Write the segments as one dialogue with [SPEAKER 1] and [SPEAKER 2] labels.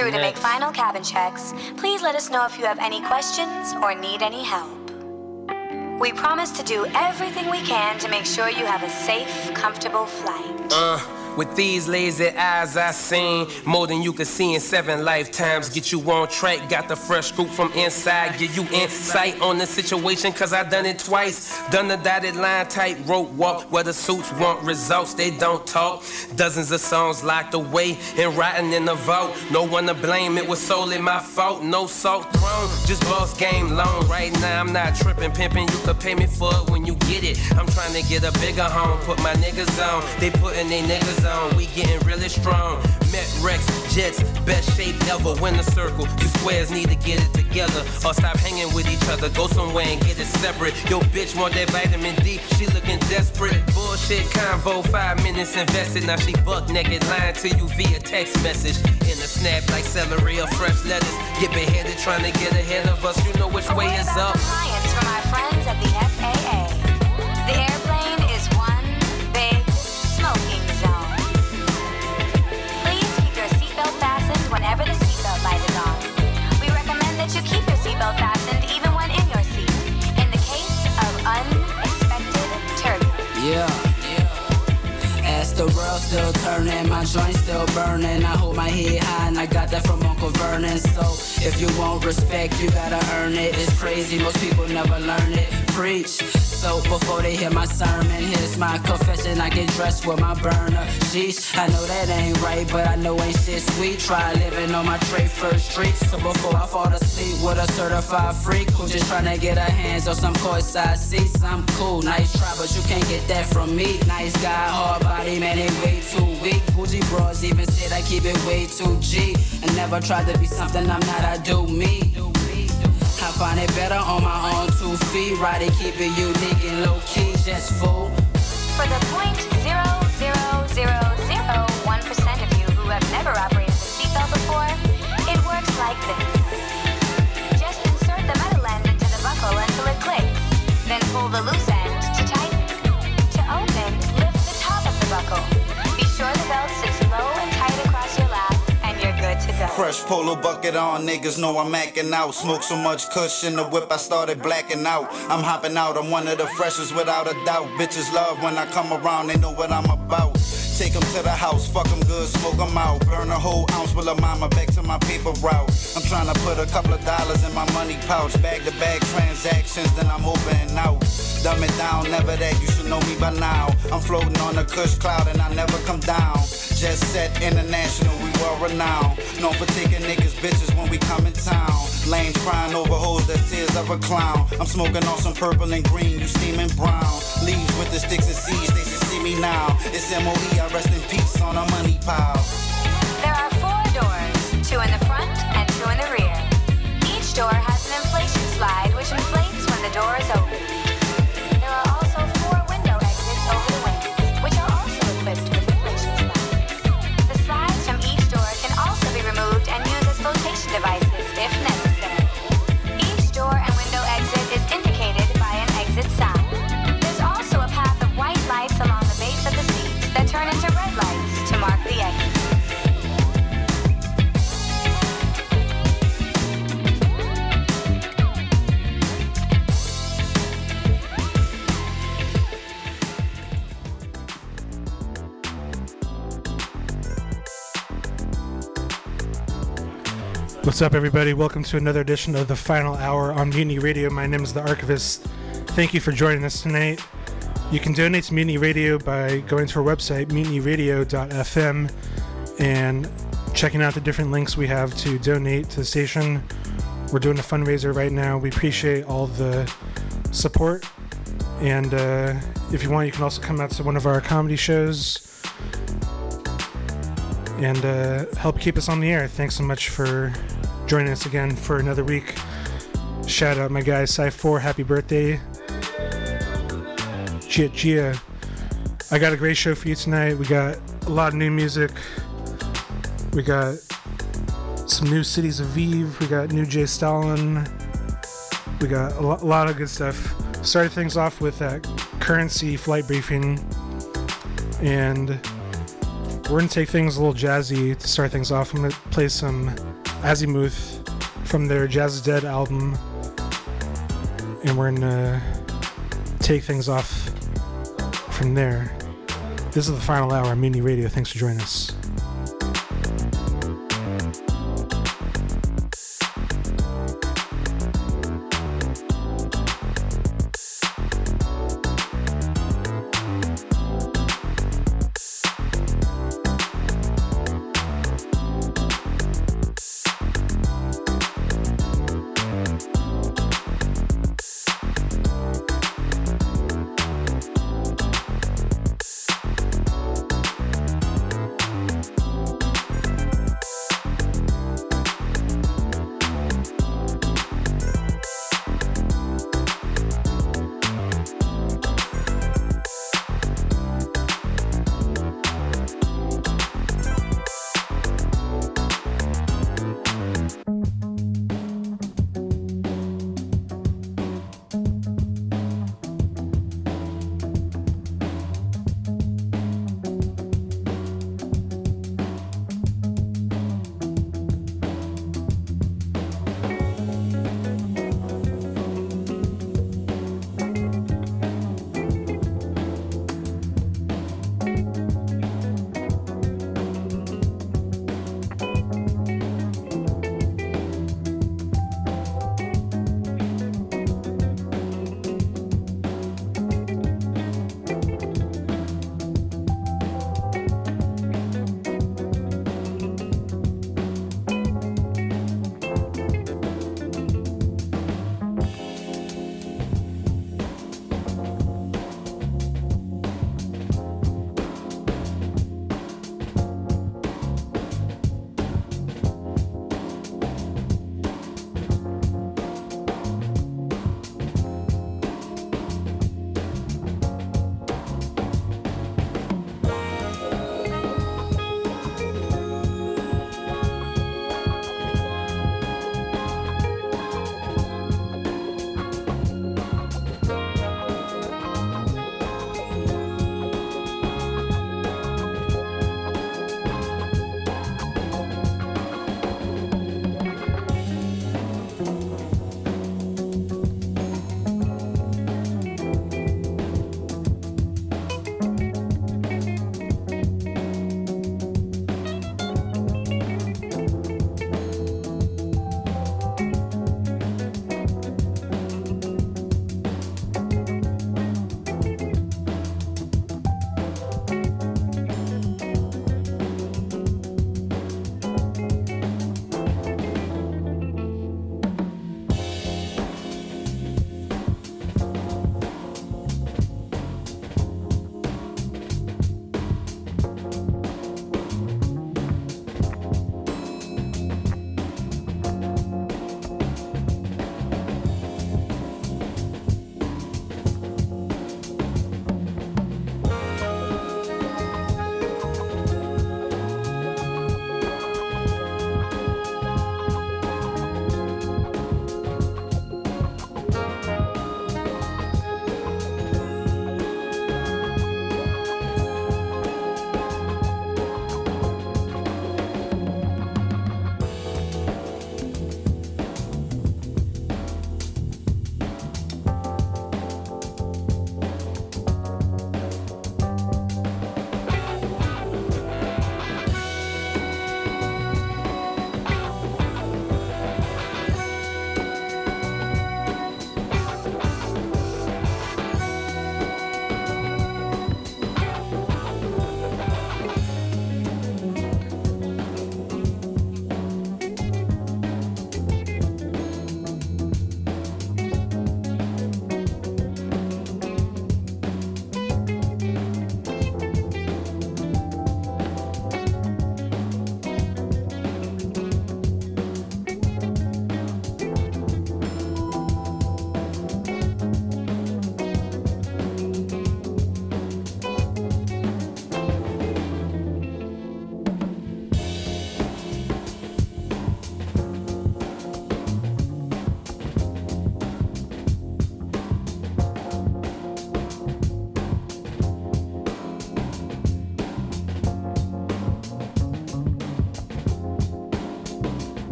[SPEAKER 1] through to make final cabin checks, please let us know if you have any questions or need any help. We promise to do everything we can to make sure you have a safe, comfortable flight.
[SPEAKER 2] Uh. With these lazy eyes, I seen more than you could see in seven lifetimes. Get you on track, got the fresh scoop from inside. Give you insight on the situation, cause I done it twice. Done the dotted line, tight rope walk, where the suits want results, they don't talk. Dozens of songs locked away and rotting in the vault. No one to blame, it was solely my fault. No salt thrown, just boss game long. Right now, I'm not tripping, pimping. You could pay me for it when you get it. I'm trying to get a bigger home, put my niggas on. They putting they niggas zone, we getting really strong. Met Rex, Jets, best shape ever. Win the circle, you squares need to get it together. Or stop hanging with each other, go somewhere and get it separate. Yo, bitch want that vitamin D, she looking desperate. Bullshit convo, five minutes invested. Now she buck naked, lying to you via text message. In a snap like celery or fresh lettuce. Get beheaded trying to get ahead of us, you know which way is up.
[SPEAKER 1] From our friends at the FAA.
[SPEAKER 3] Yeah. Still turning, my joints still burning. I hold my head high and I got that from Uncle Vernon. So if you want respect, you gotta earn it. It's crazy, most people never learn it. Preach. So before they hear my sermon, here's my confession. I get dressed with my burner. Sheesh, I know that ain't right, but I know ain't shit sweet. Try living on my trade first street. So before I fall asleep with a certified freak who just tryna get her hands on some courtside seats, I'm cool. Nice try, but you can't get that from me. Nice guy, hard body, man, they way too weak. Bougie bros even said I keep it way too G. And never tried to be something I'm not, I do me. I find it better on my own two feet. Ride it, keep it unique and low key, just fool.
[SPEAKER 1] For the point zero zero zero zero one percent of you who have never operated a seatbelt before, it works like this. Just insert the metal end into the buckle until it clicks. Then pull the loose
[SPEAKER 4] Fresh polo bucket on, niggas know I'm acting out. Smoke so much kush in the whip, I started blacking out. I'm hopping out, I'm one of the freshest without a doubt. Bitches love when I come around, they know what I'm about. Take 'em to the house, fuck 'em good, smoke 'em out. Burn a whole ounce with a mama back to my paper route. I'm trying to put a couple of dollars in my money pouch. Bag to bag transactions, then I'm over and out. Dumb it down, never that, you should know me by now. I'm floating on a cush cloud and I never come down. Just set international, we well renowned. Known for taking niggas bitches when we come in town. Lanes crying over hoes, the tears of a clown. I'm smoking on some purple and green, you steaming brown. Leaves with the sticks and seeds, they should see me now. It's MOE, I rest in peace on a money pile.
[SPEAKER 1] There are four doors, two in the front and two in the rear. Each door has an inflation slide which inflates when the door is open.
[SPEAKER 5] What's up, everybody? Welcome to another edition of the final hour on Mutiny Radio. My name is the Archivist. Thank you for joining us tonight. You can donate to Mutiny Radio by going to our website, mutinyradio.fm, and checking out the different links we have to donate to the station. We're doing a fundraiser right now. We appreciate all the support. And uh, if you want, you can also come out to one of our comedy shows and uh, help keep us on the air. Thanks so much for joining us again for another week. Shout out my guy Cy4, happy birthday. Gia Gia. I got a great show for you tonight. We got a lot of new music. We got some new Cities Aviv. We got new Jay Stalin. We got a lo- a lot of good stuff. Started things off with that currency flight briefing. And we're gonna take things a little jazzy to start things off. I'm gonna play some Azymuth from their Jazz Dead album. And we're gonna take things off from there. This is the final hour on Mutiny Radio. Thanks for joining us.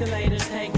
[SPEAKER 6] Escalators take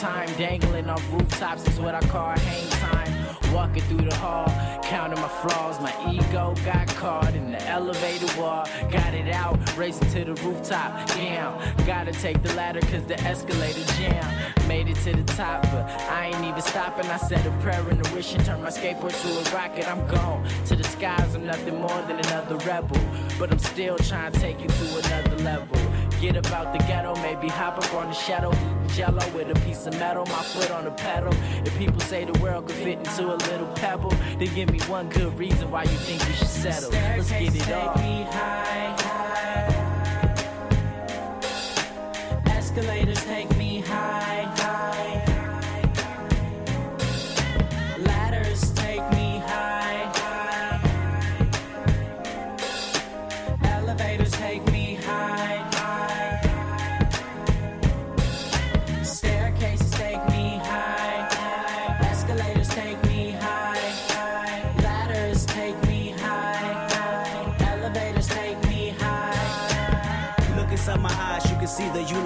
[SPEAKER 7] time. Dangling off rooftops is what I call hang time. Walking through the hall, counting my flaws. My ego got caught in the elevator wall. Got it out, racing to the rooftop. Damn, gotta take the ladder cause the escalator jam. Made it to the top, but I ain't even stopping. I said a prayer and a wish and turned my skateboard to a rocket. I'm gone to the skies. I'm nothing more than another rebel. But I'm still trying to take you to another level. Get about the ghetto, maybe hop up on the shadow. Jello with a piece of metal, my foot on the pedal. If people say the world could fit into a little pebble, then give me one good reason why you think we should settle. Let's get it on.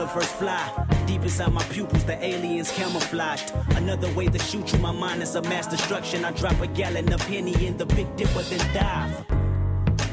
[SPEAKER 8] Universe fly. Deep inside my pupils, the aliens camouflaged. Another way to shoot you, my mind is a mass destruction. I drop a gallon of penny in the big dipper, then dive.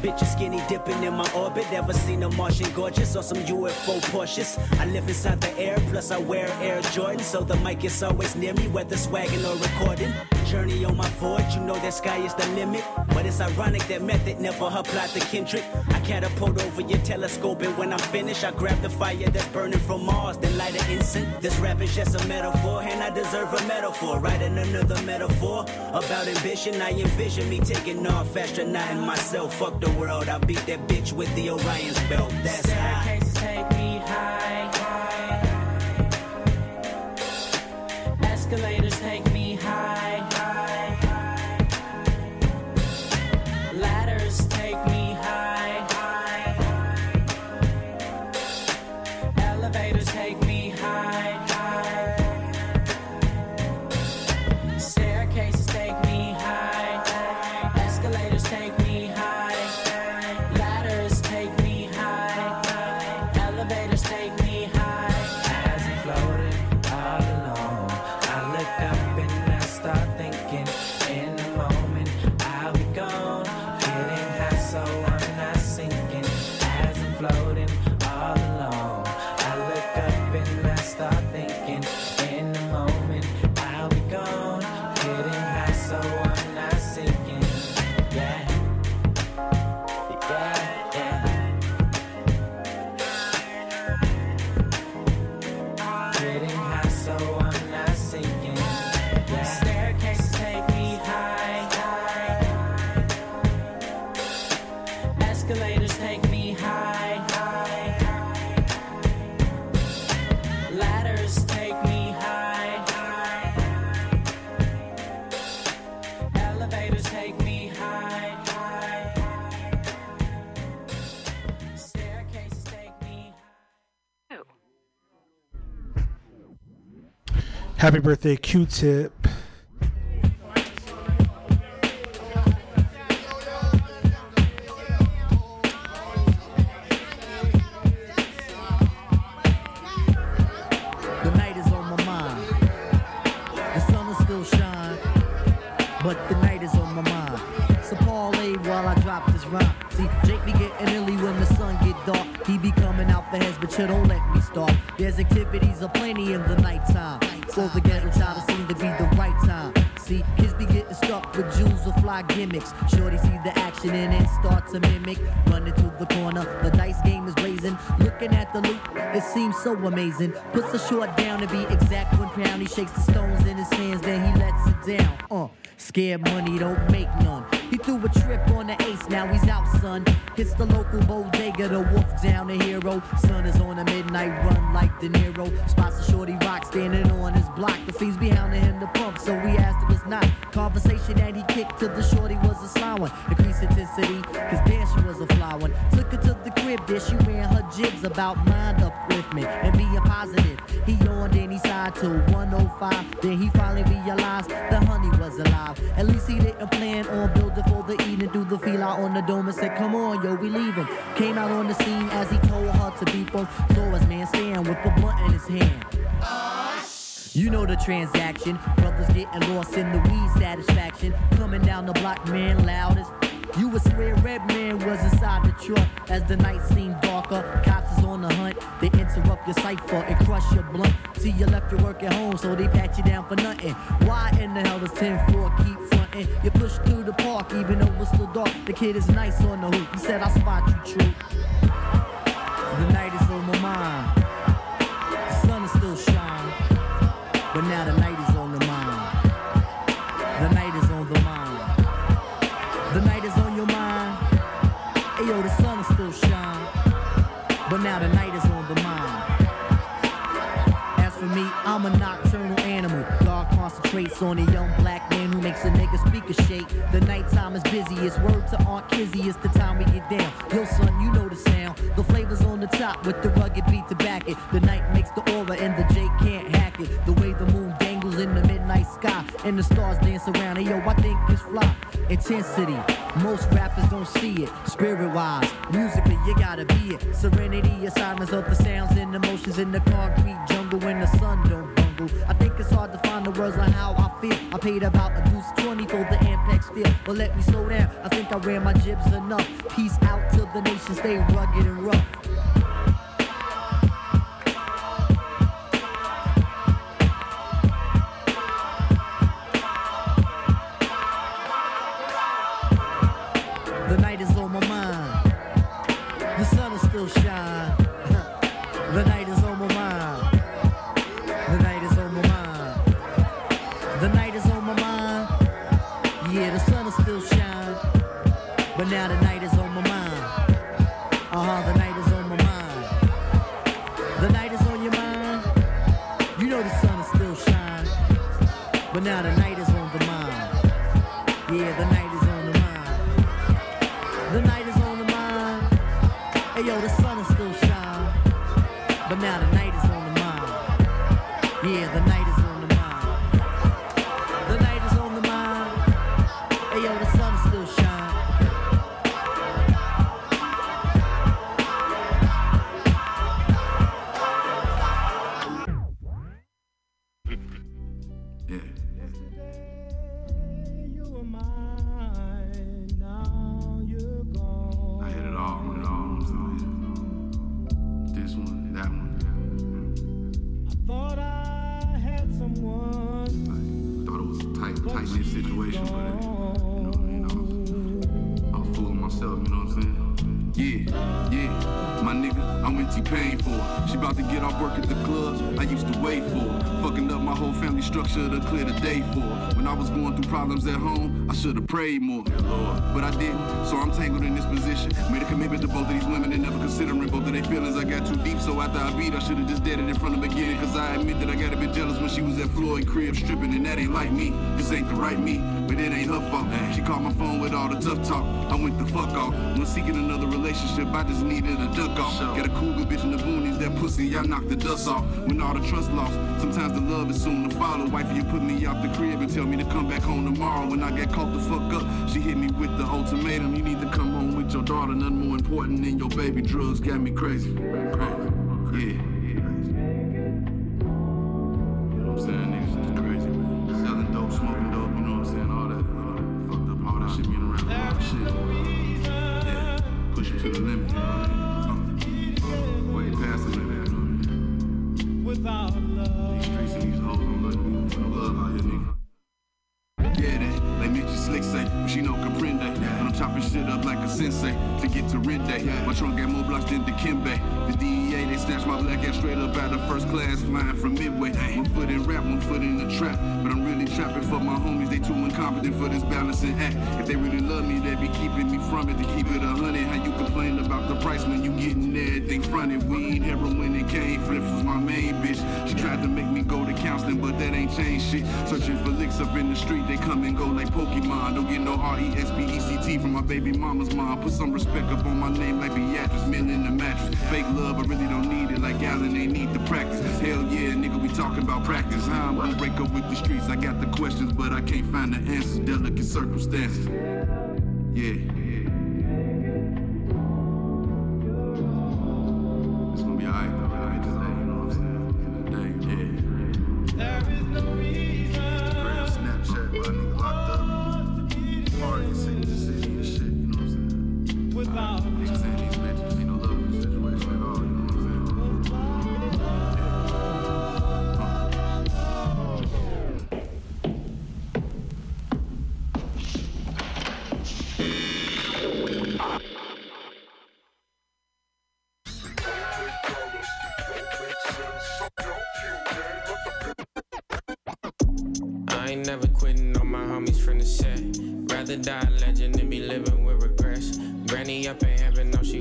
[SPEAKER 8] Bitches skinny dipping in my orbit. Ever seen a Martian gorgeous or some UFO Porsches? I live inside the air, plus I wear Air Jordan. So the mic is always near me, whether swagging or recording. Journey on my voyage, you know that sky is the limit. But it's ironic that method never applied to Kendrick. I catapult over your telescope, and when I'm finished, I grab the fire that's burning from Mars, then light an incense. This rap is just a metaphor, and I deserve a metaphor. Writing another metaphor about ambition. I envision me taking off, astronauting myself. Fuck the world, I beat that bitch with the Orion's belt. That's high.
[SPEAKER 6] Staircases take me high. Take me high, high. Ladders take me high, high. Elevators take me high, high. Staircases take me
[SPEAKER 5] Happy birthday, Q-Tip.
[SPEAKER 9] Amazing. Puts the short down to be exact one pound. He shakes the stones in his hands, then he lets it down. Uh, scared money don't make none. He threw a trip on the ace, now he's out, son. Hits the local bodega, the wolf down the hero. Sun is on a midnight run like De Niro. Spots a shorty rock standing on his block. The fiends behind him the pump, so we asked if it's not. Conversation that he kicked to the shorty was a sly one. Increased intensity, cause damn she was a fly one. Took her to the crib, there she ran her jibs about mind till 105. Then he finally realized the honey was alive. At least he didn't plan on building for the evening. Threw the feel out on the dome and said, Come on, yo, we leaving. Came out on the scene as he told her to beep him. Saw his man stand with a blunt in his hand. You know the transaction. Brothers getting lost in the weed satisfaction. Coming down the block, man, loudest. You would swear Redman was inside the truck as the night seemed your cipher and crush your blunt. See you left your work at home, so they pat you down for nothing. Why in the hell does 10 4 keep fronting? You push through the park even though it's still dark. The kid is nice on the hoop. He said, I spot you, true. It's word to Aunt Kizzy. It's the time we get down. Yo, son, you know the sound. The flavors on the top with the rugged beat to back it. The night makes the aura and the J can't hack it. The way the moon dangles in the midnight sky and the stars dance around. Hey, yo, I think it's fly. Intensity. Most rappers don't see it. Spirit wise, musically, you gotta be it. Serenity, silence of the sounds and emotions in the concrete jungle when the sun don't bungle. I think it's hard to find the words on how I feel. I paid about a deuce 20 for steel. But let me slow down. I think I ran my jibs enough. Peace out till the nation stay rugged and rough.
[SPEAKER 10] I just needed a duck off. Got a cougar bitch in the boonies, that pussy, I knocked the dust off. When all the trust lost, sometimes the love is soon to follow. Wifey, you put me out the crib and tell me to come back home tomorrow. When I got caught the fuck up, she hit me with the ultimatum. You need to come home with your daughter, nothing more important than your baby. Drugs got me. Crazy. Shit. Searching for licks up in the street, they come and go like Pokemon. Don't get no R E S P E C T from my baby mama's mom. Put some respect up on my name like Beatrice, meal in the mattress. Fake love, I really don't need it like Allen, they need the practice. Hell yeah, nigga, we talking about practice. How I'm gonna break up with the streets, I got the questions, but I can't find the answers. Delicate circumstances. Yeah.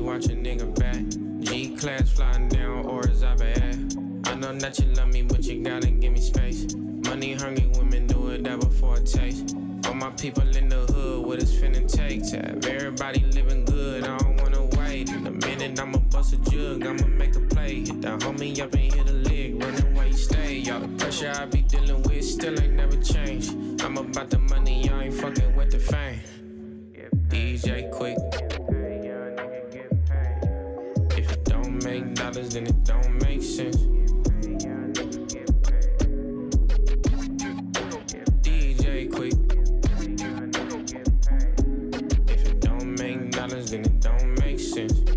[SPEAKER 11] Watch a nigga back. G class flying down, or is I bad? I know that you love me, but you gotta give me space. Money hungry women do whatever for a taste. All my people in the hood, what it's finna take to have everybody living good. I don't wanna wait. In a minute, I'ma bust a jug, I'ma make a play. Hit the homie up and hit a leg, running where you stay. Y'all the pressure I be dealing with still ain't never changed. I'm about the money, y'all ain't fucking with the fame. DJ Quik. Don't make dollars, then it don't make sense. DJ Quik. If it don't make dollars, then it don't make sense.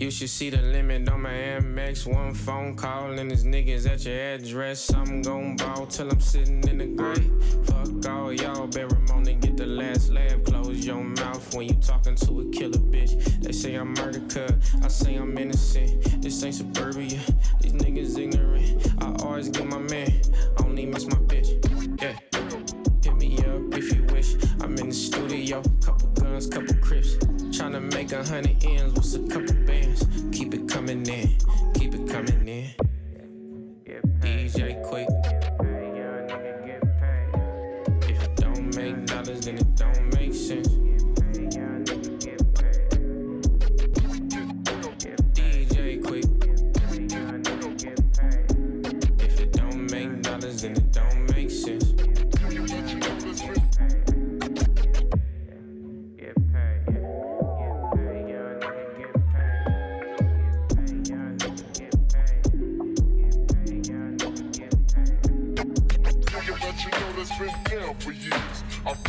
[SPEAKER 11] You should see the limit on my MX. One phone call and this niggas at your address. I'm gon' ball till I'm sitting in the grave. Fuck all y'all, bear Ramona, get the last laugh. Close your mouth when you talking to a killer bitch. They say I'm murder cut, I say I'm innocent. This ain't suburbia, these niggas ignorant. I always get my man, I only miss my bitch. Yeah. Hit me up if you wish. I'm in the studio, couple guns, couple crips. Tryna make a hundred ends with a couple bands. Keep it coming in, keep it coming in. DJ
[SPEAKER 12] Quik.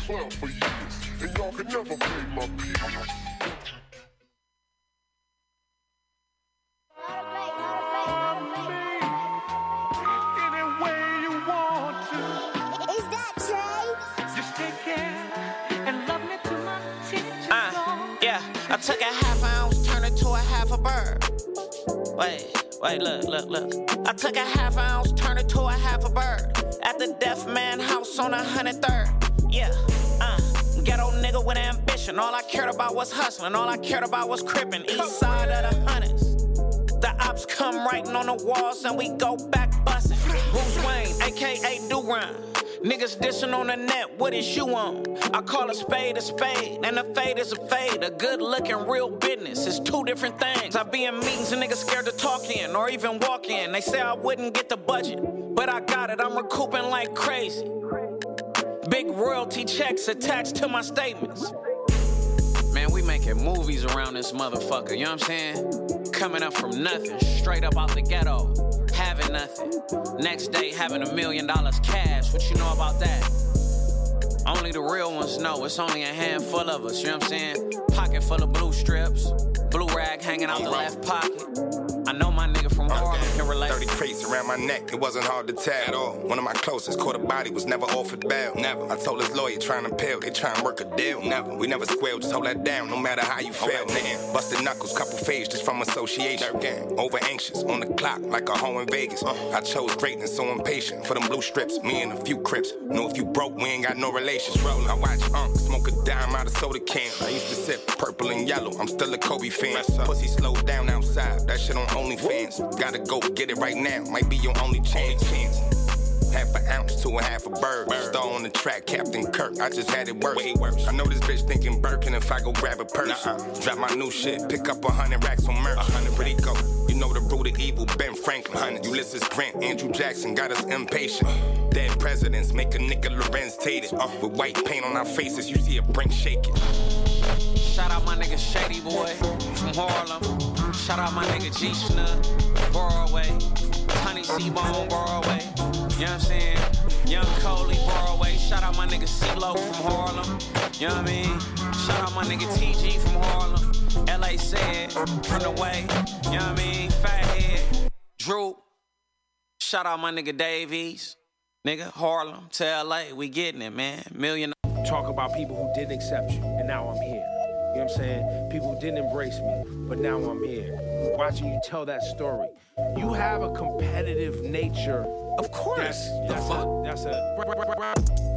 [SPEAKER 12] Years. For years, and y'all could never pay my peers.
[SPEAKER 13] Any way you want to.
[SPEAKER 14] Is that Trey?
[SPEAKER 13] Just take care and love me to my teacher.
[SPEAKER 15] Uh, yeah, I took a half ounce, turned it to a half a bird. Wait, wait, look, look, look. I took a half ounce, turned it to a half a bird. At the Deaf Man House on a hundred third. Yeah, uh, ghetto nigga with ambition. All I cared about was hustling. All I cared about was crippin'. East side of the hundreds. The ops come writing on the walls and we go back bustin'. Bruce Wayne, aka Duran. Niggas dissing on the net, what is you on? I call a spade a spade, and a fade is a fade. A good looking real business is two different things. I be in meetings and niggas scared to talk in or even walk in. They say I wouldn't get the budget, but I got it. I'm recouping like crazy. Big royalty checks attached to my statements. Man, we making movies around this motherfucker, you know what I'm saying? Coming up from nothing, straight up out the ghetto, having nothing. Next day, having a million dollars cash. What you know about that? Only the real ones know. It's only a handful of us, you know what I'm saying? Pocket full of blue strips, blue rag hanging out the left pocket. I know my nigga from Harlem can relate.
[SPEAKER 16] 30 crates around my neck, it wasn't hard to tell at all. One of my closest caught a body, was never offered bail. Never. I told his lawyer trying to appeal, they trying to work a deal. Never. We never squealed, just hold that down, no matter how you feel. Nigga. Busted knuckles, couple fades just from association. Over anxious, on the clock, like a hoe in Vegas. Uh. I chose greatness, so impatient. For them blue strips, me and a few crips. Know if you broke, we ain't got no relations. Roll, I watch Unk smoke a dime out of soda can. I used to sip purple and yellow, I'm still a Kobe fan. Pussy slowed down outside, that shit on OnlyFans. Gotta go get it right now, might be your only chance. Half an ounce to a half a bird. Star on the track, Captain Kirk. I just had it worse. Way worse. I know this bitch thinking Birkin if I go grab a purse. Drop my new shit, pick up a hundred racks on merch. A hundred Rico. You know the root of evil, Ben Franklin. Ulysses Grant, Andrew Jackson got us impatient. Dead presidents make a nigga Lorenz tated. Uh. With white paint on our faces, you see a brink shaking.
[SPEAKER 15] Shout out my nigga Shady Boy from Harlem. Shout out my nigga G Snug, Broadway. Tony C-Bone, Broadway. You know what I'm saying? Young Coley, Broadway. Shout out my nigga CeeLo from Harlem. You know what I mean? Shout out my nigga TG from Harlem. LA said, from the way. You know what I mean? Fathead, Drew. Shout out my nigga Davies. Nigga, Harlem to LA. We getting it, man. Million.
[SPEAKER 17] Talk about people who didn't accept you, and now I'm here. Know what I'm saying? People didn't embrace me, but now I'm here. Watching you tell that story. You have a competitive nature.
[SPEAKER 18] Of course.
[SPEAKER 17] That's,
[SPEAKER 18] The
[SPEAKER 17] that's
[SPEAKER 18] fuck?
[SPEAKER 17] a, that's a.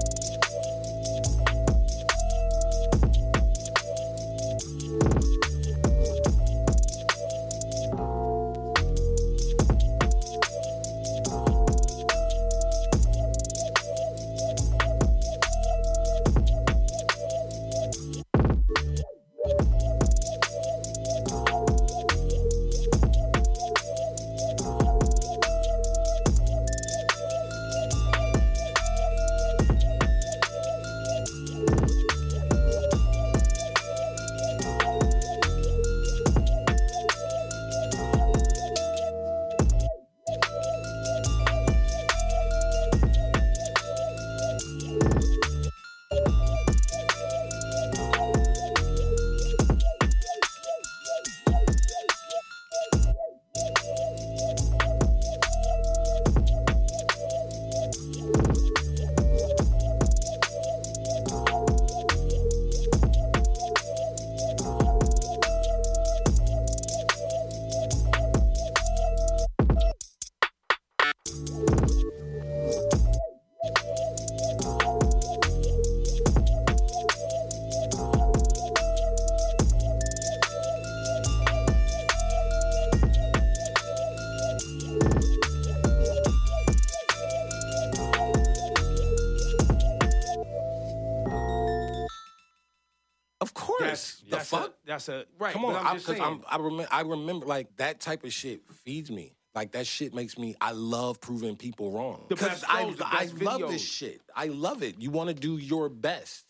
[SPEAKER 17] right.
[SPEAKER 18] Come
[SPEAKER 17] but
[SPEAKER 18] on,
[SPEAKER 17] I'm
[SPEAKER 18] because
[SPEAKER 17] saying.
[SPEAKER 18] I'm, I remember. I remember like that type of shit feeds me. Like that shit makes me. I love proving people wrong.
[SPEAKER 17] because
[SPEAKER 18] I,
[SPEAKER 17] shows, the
[SPEAKER 18] I love
[SPEAKER 17] videos.
[SPEAKER 18] this shit. I love it. You want to do your best.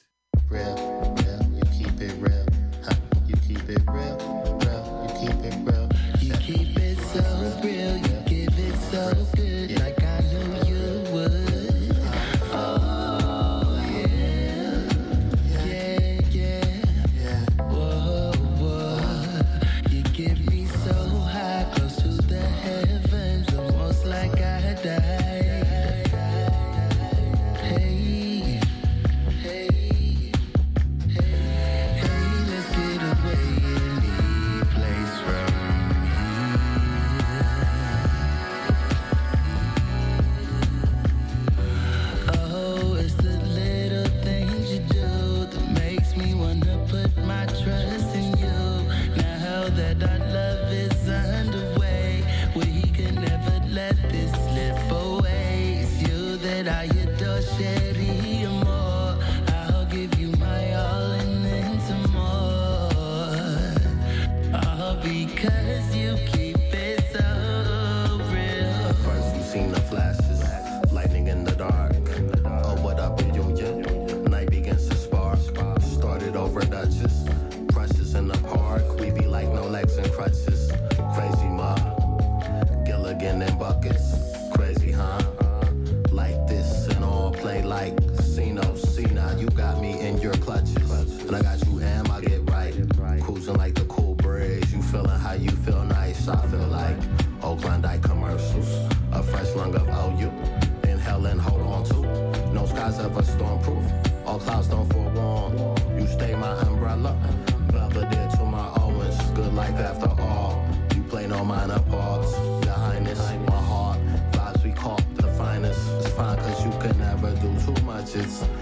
[SPEAKER 19] real, real, you keep it real. Huh, you keep it real, real, it's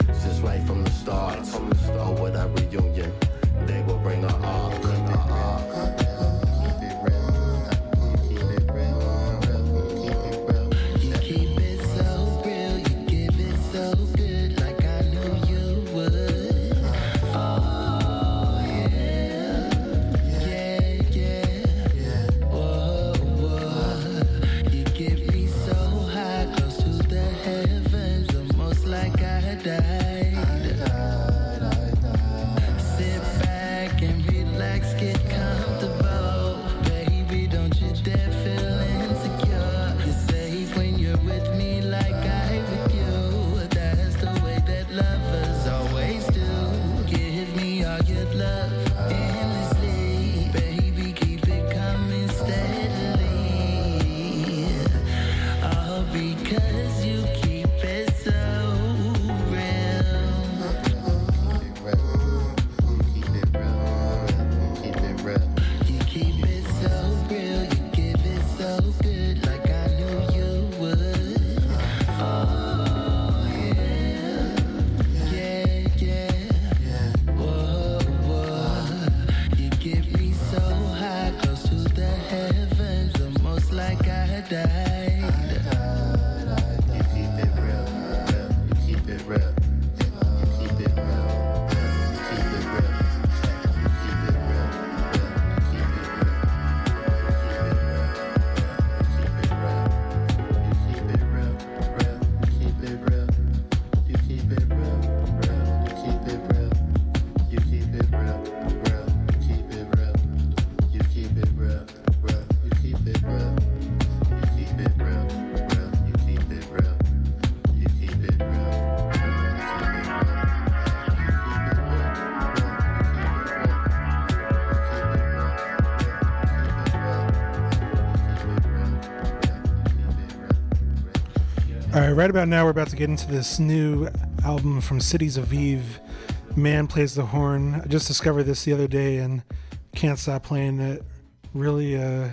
[SPEAKER 20] right,
[SPEAKER 5] about now, we're about to get into this new album from Cities Aviv. Man plays the horn. I just discovered this the other day and can't stop playing it. Really, uh,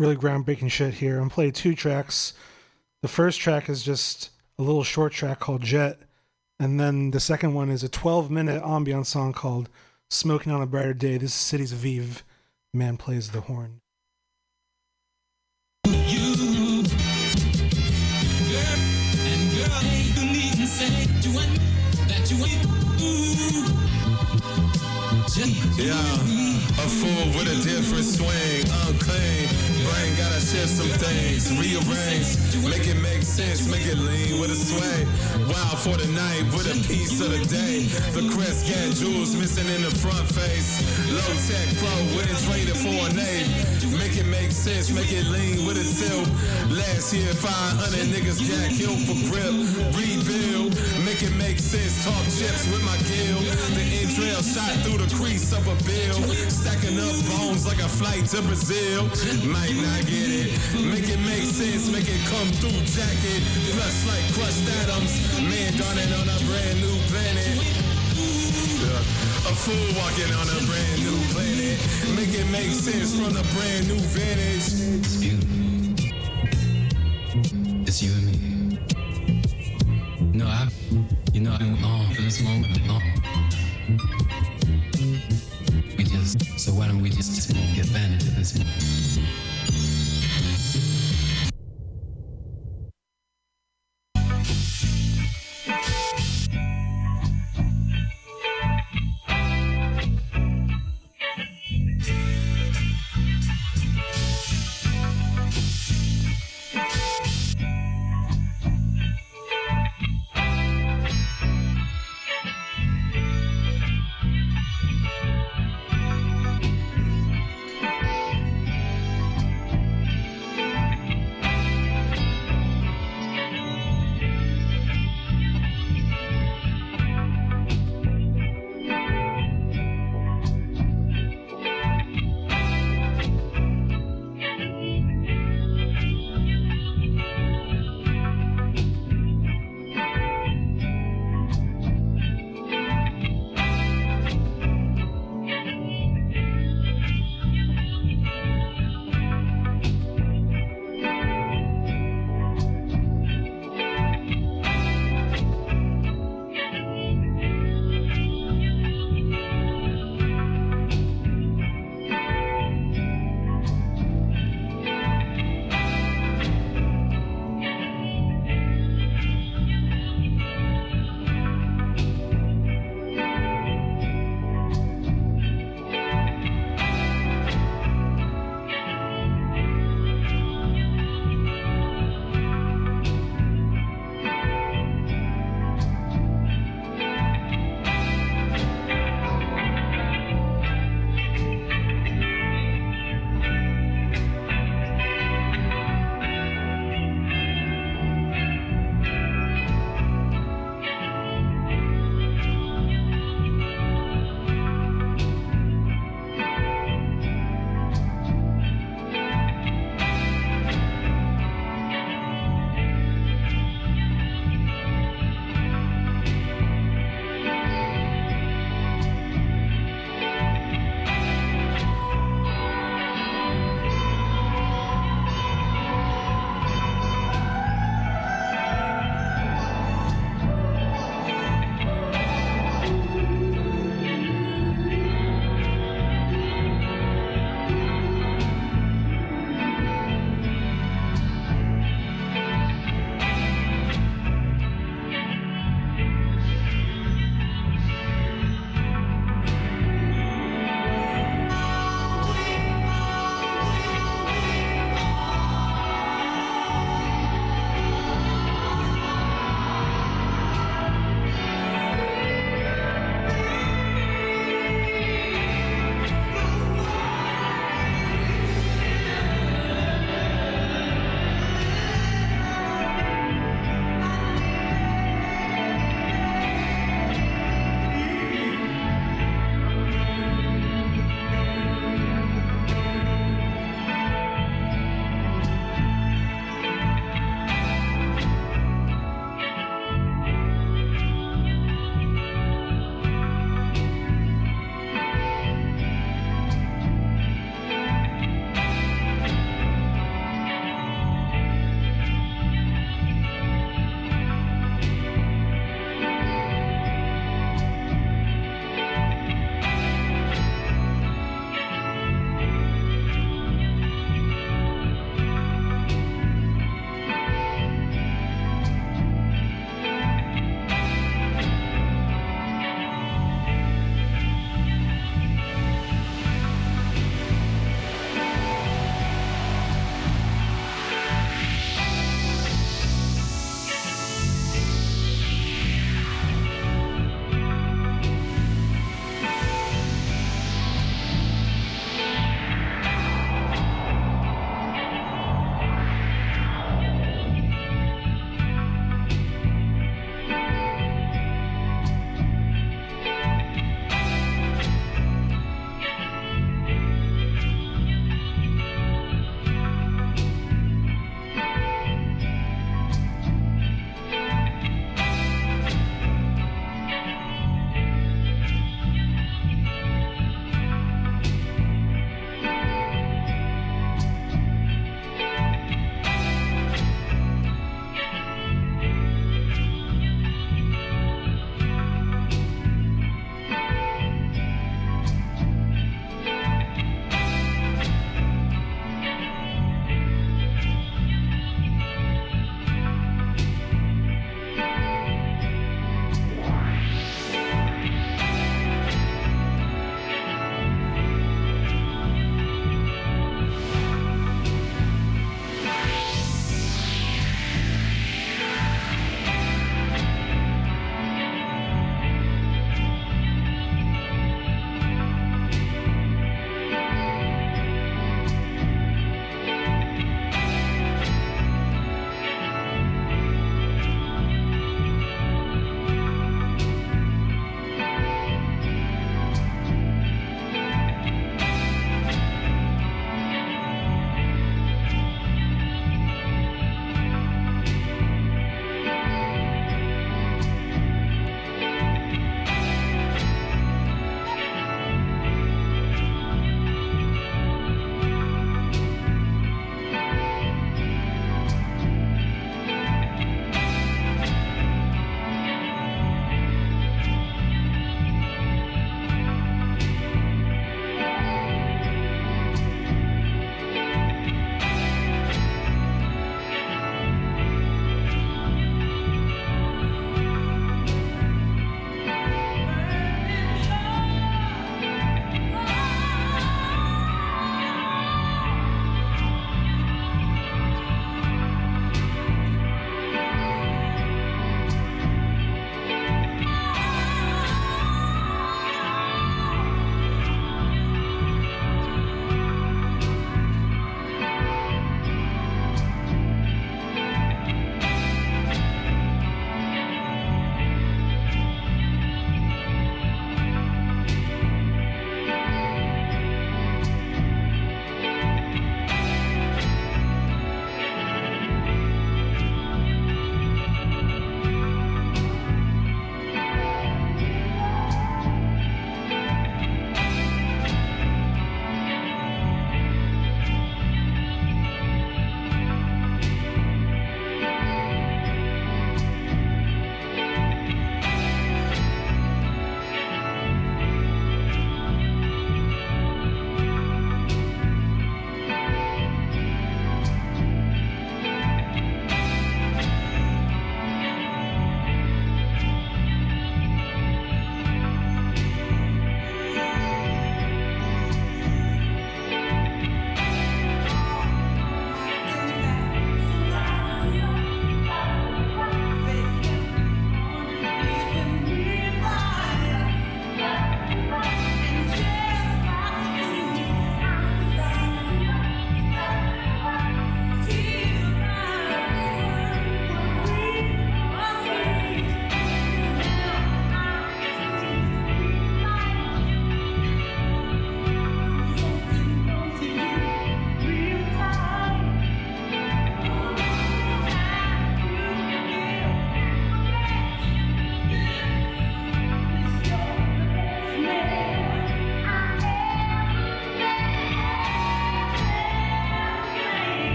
[SPEAKER 5] really groundbreaking shit here. I'm playing two tracks. The first track is just a little short track called Jet, and then the second one is a 12 minute ambient song called Smoking on a Brighter Day. This is Cities Aviv. Man plays the horn.
[SPEAKER 21] Yeah, a fool with a different swing, unclean. Brain gotta shift some things, rearrange, make it make sense, make it lean with a sway. Wild for the night with a piece of the day. The crest got jewels missing in the front face. Low tech pro wouldn't trade it for a name. Make it make sense, make it lean with a tilt. Last year, 500 niggas got killed for grip. Rebuild, make it make sense. Talk chips with my gill. The entrail shot through the crease of a bill. Stacking up bones like a flight to Brazil. Might not get it. Make it make sense, make it come through jacket. Flush like crushed atoms. Man dawning on a brand new planet. A fool walking on a brand new planet. Make it make sense from a brand new vantage.
[SPEAKER 22] It's you. It's you and me. No, I, you know, I've been long for this moment. Long. We just, so why don't we just, just get advantage of this?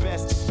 [SPEAKER 23] Best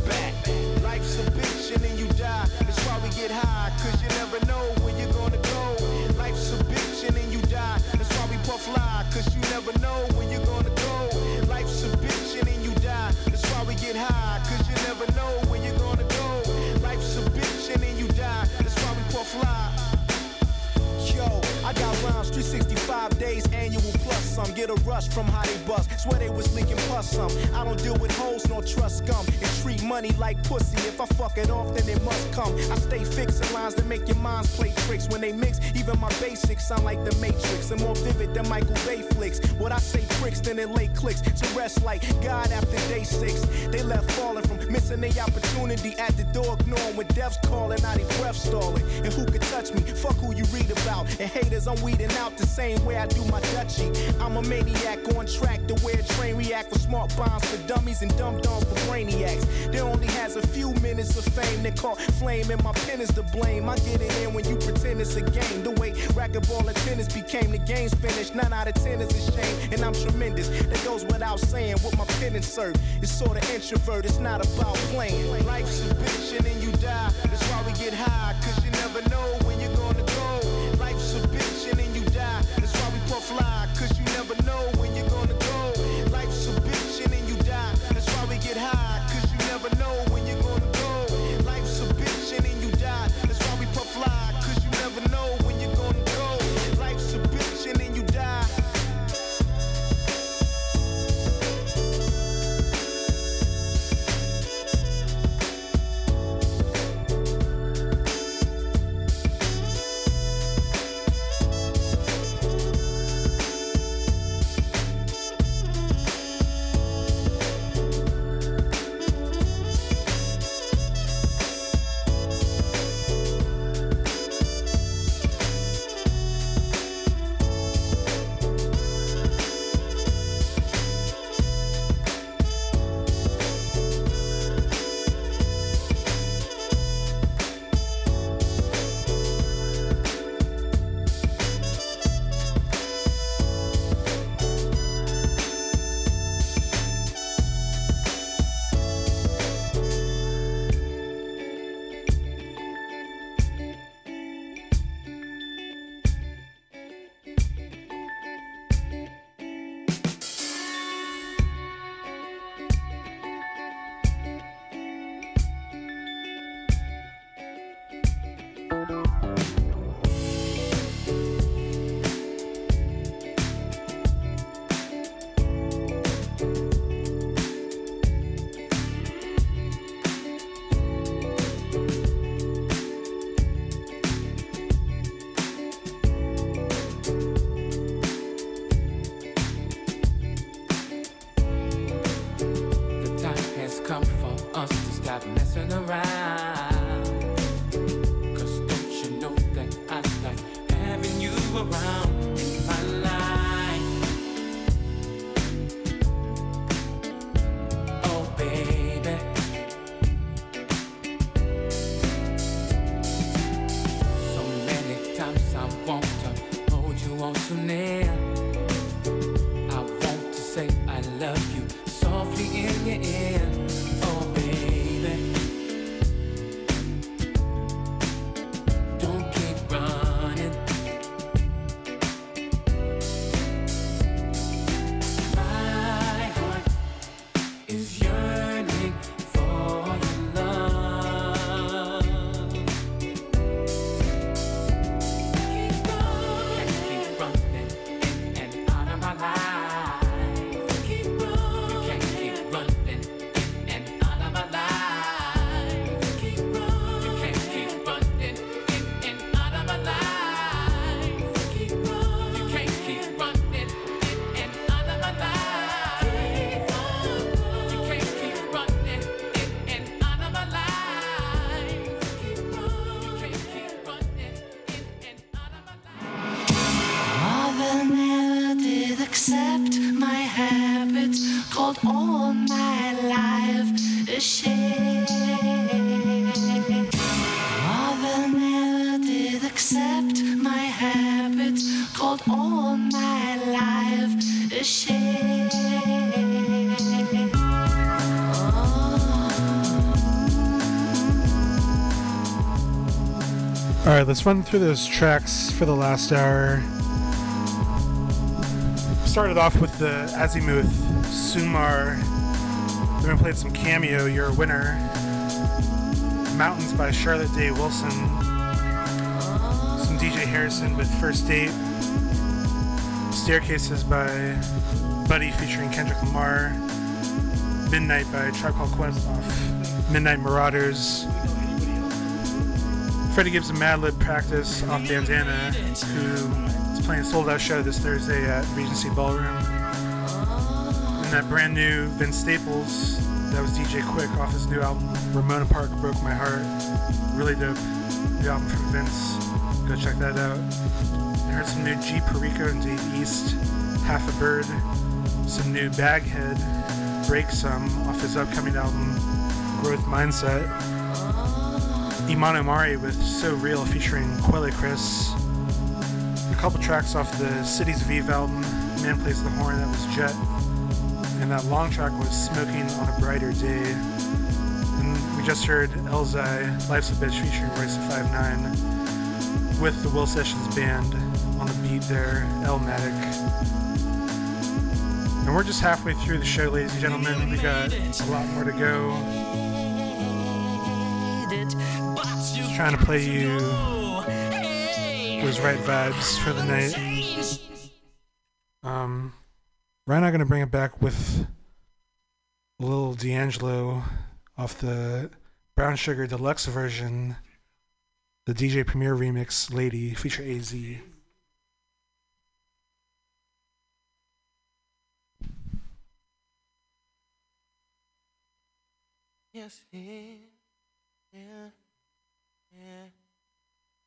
[SPEAKER 24] 365 days annual plus some. Get a rush from how they bust. Swear they was leaking pus some. I don't deal with hoes nor trust scum. And treat money like pussy. If I fuck it off, then it must come. I stay fixing lines that make your minds play tricks. When they mix, even my basics sound like the Matrix. And more vivid than Michael Bay flicks. What I say tricks, then it lay clicks. To rest like God after day six. They left falling missing the opportunity at the door, ignoring when death's calling, out their breath stalling. And who could touch me? Fuck who you read about. And haters, I'm weeding out the same way I do my Dutchie. I'm a maniac on track to where a train react for smart bombs for dummies and dumb dumbs for brainiacs. There only has a few minutes of fame that caught flame, and my pen is to blame. I get it in when you pretend it's a game. The way racquetball and tennis became the game's finished. Nine out of ten is a shame, and I'm tremendous. That goes without saying. What my pen insert It's sort of introvert. It's not about playing. Life's a bitch, and then you die. That's why we get high, cause you never know when you're gonna go. Life's a bitch, and then you die. That's why we puff lie, cause you never know when you're gonna
[SPEAKER 5] let's run through those tracks for the last hour. Started off with the Azymuth Sumar. Then we played some Cameo, You're a Winner. Mountains by Charlotte Day Wilson. Some DJ Harrison with First Date. Staircases by Buddy featuring Kendrick Lamar. Midnight by Tribe Called Quest off Midnight Marauders. Freddie Gibbs and Madlib practice off Bandana, who is playing a sold out show this Thursday at Regency Ballroom. And that brand new Vince Staples, that was DJ Quik off his new album, Ramona Park Broke My Heart. Really dope album from Vince. Go check that out. I heard some new G Perico and Dave East, Half a Bird, some new Baghead, Break Some off his upcoming album, Growth Mindset. Iman Omari with So Real featuring Quelle Chris. A couple tracks off the Cities Aviv album, Man Plays the Horn, that was Jet. And that long track was Smoking on a Brighter Day. And we just heard Elzhi, Life's a Bitch featuring Royce da 5'9 with the Will Sessions Band on the beat there, Elmatic. And we're just halfway through the show, ladies and gentlemen. We got a lot more to go. Trying to play you those right vibes for the night. Um, right now, going to bring it back with a little D'Angelo off the Brown Sugar Deluxe version, the DJ Premier remix, Lady, feature AZ.
[SPEAKER 25] Yes, yeah, yeah. Oh, hey, lady, you're mine, you're mine, you're mine, mine, lady, lady, lady. Don't think I'm see them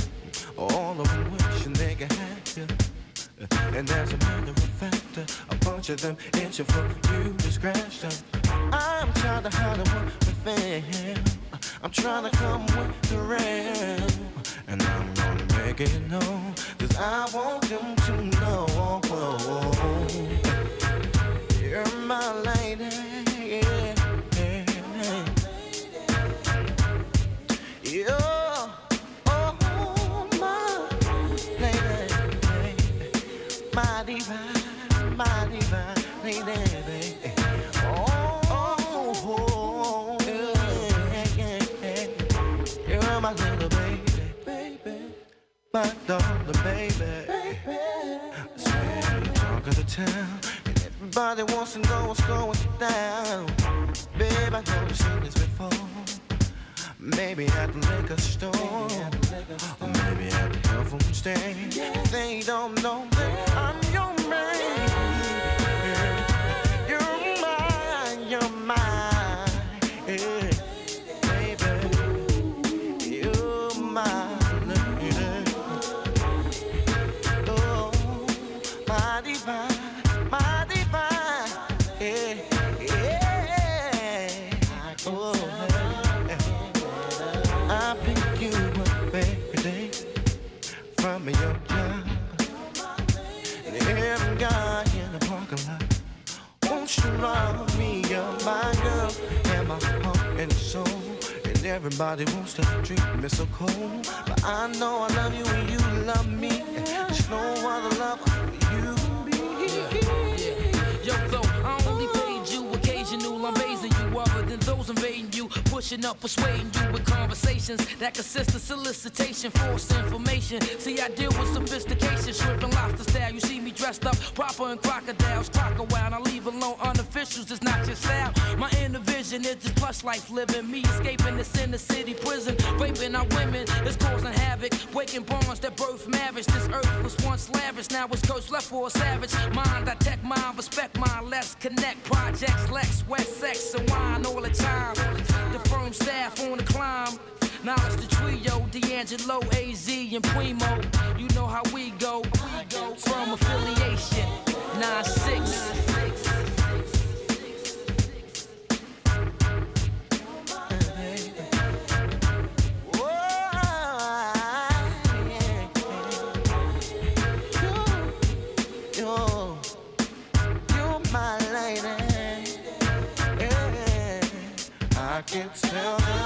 [SPEAKER 25] All of them wishing they could have you. Uh, and as a matter of fact, a bunch of them itching for you to scratch them. I'm trying to hide we feel. I'm trying to come with the real. And I'm gonna make it known. Cause I want them to know. You're my lady. Divine, my divine. Oh, oh, yeah. You're my little baby, my darling baby. Talk of the town, and everybody wants to know what's going down. Babe, I know you've seen this before. Maybe at the liquor store, or maybe at the telephone stand. They don't know that I'm your everybody wants to treat me so cold. But I know I love you and you love me. There's no other love
[SPEAKER 26] those
[SPEAKER 27] invading you, pushing up, persuading you with conversations that consist of solicitation, false information. See, I deal with sophistication, shrimp and lobster style. You see me dressed up proper in crocodiles, crocodile. I leave alone unofficials, it's not your style. My inner vision is this plush life living, me escaping this inner city prison, raping our women, it's causing havoc, breaking bonds that birth marriage. This earth was once lavish, now it's cursed, left for a savage. Mind, I tech mind, respect mine, let's connect. Projects, Lex, wet sex, and wine all the time. The firm staff on the climb. Now it's the trio, D'Angelo, AZ, and Primo. You know how we go. We go from affiliation. 9-6.
[SPEAKER 25] I can tell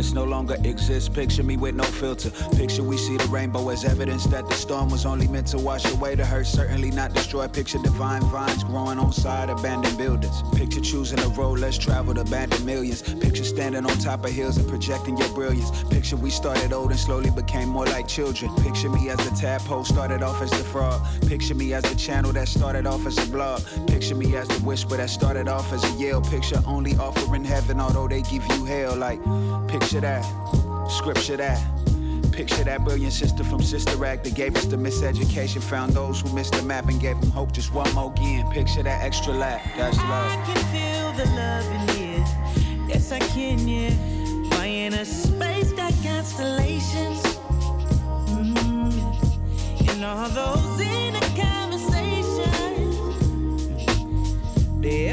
[SPEAKER 4] wilderness no longer exists. Picture me with no filter. Picture we see the rainbow as evidence that the storm was only meant to wash away the hurt, certainly not destroy. Picture divine vines growing on side abandoned buildings. Picture choosing a road less traveled, abandoned millions. Picture standing on top of hills and projecting your brilliance. Picture we started old and slowly became more like children. Picture me as the tadpole started off as the frog. Picture me as the channel that started off as a blog. Picture me as the whisper that started off as a yell. Picture only offering heaven, although they give you hell. Like, picture that, scripture that. Picture that brilliant sister from Sister Act that gave us the miseducation, found those who missed the map and gave them hope just one more again. Picture that extra lap, that's love.
[SPEAKER 26] I can feel the love in here. Yes, I can, yeah. My inner space got constellations. Mm. And all those inner conversations, they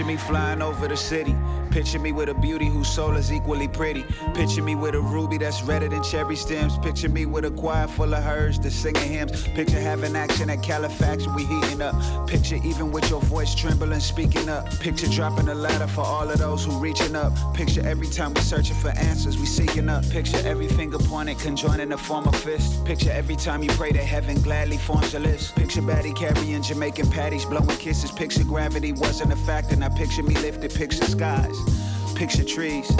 [SPEAKER 4] Picture me flying over the city. Picture me with a beauty whose soul is equally pretty. Picture me with a ruby that's redder than cherry stems. Picture me with a choir full of hers that's singing hymns. Picture having action at Califax, we heating up. Picture even with your voice trembling, speaking up. Picture dropping a ladder for all of those who reaching up. Picture every time we searching for answers, we seeking up. Picture every finger pointed, conjoining to form a fist. Picture every time you pray to heaven gladly forms a list. Picture Batty carrying Jamaican patties, blowing kisses. Picture gravity wasn't a factor. Now picture me lifted, picture skies. Picture trees.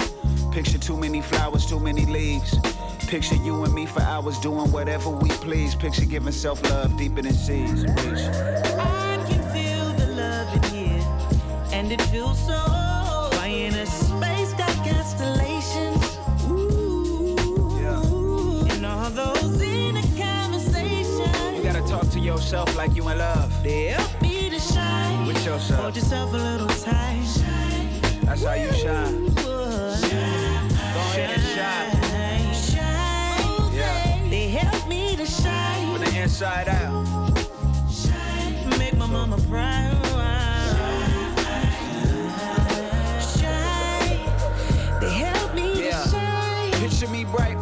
[SPEAKER 4] Picture too many flowers, too many leaves. Picture you and me for hours doing whatever we please. Picture giving self love deeper than seas. Bitch.
[SPEAKER 26] I can feel the love in here, and it feels so. My inner space got constellations. Ooh. And all those inner conversations.
[SPEAKER 4] You gotta talk to yourself like you in love.
[SPEAKER 26] Help me to shine.
[SPEAKER 4] With yourself.
[SPEAKER 26] Hold yourself a little tight.
[SPEAKER 4] That's how you shine. Go shine. Yeah. They help me to
[SPEAKER 26] shine.
[SPEAKER 4] The inside out.
[SPEAKER 26] Make my mama proud.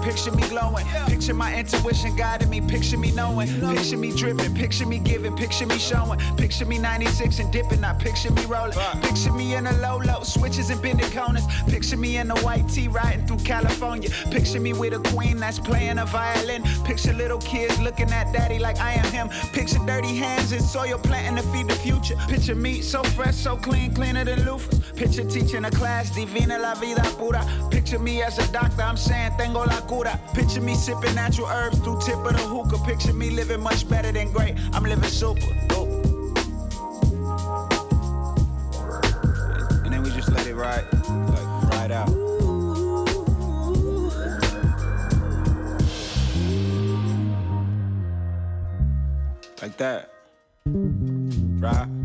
[SPEAKER 4] Picture me glowing. Picture my intuition guiding me, picture me knowing. Picture me dripping, picture me giving, picture me showing. Picture me 96 and dipping, not picture me rolling. Picture me in a low low, switches and bending corners. Picture me in a white tee riding through California. Picture me with a queen that's playing a violin. Picture little kids looking at daddy like I am him. Picture dirty hands and soil planting to feed the future. Picture me so fresh, so clean, cleaner than loofahs. Picture teaching a class, divina la vida pura. Picture me as a doctor, I'm saying tengo la cura. Picture me sipping natural herbs through tip of the hookah. Picture me living much better than great. I'm living super. Dope. And then we just let it ride, like ride out. Like that. Right?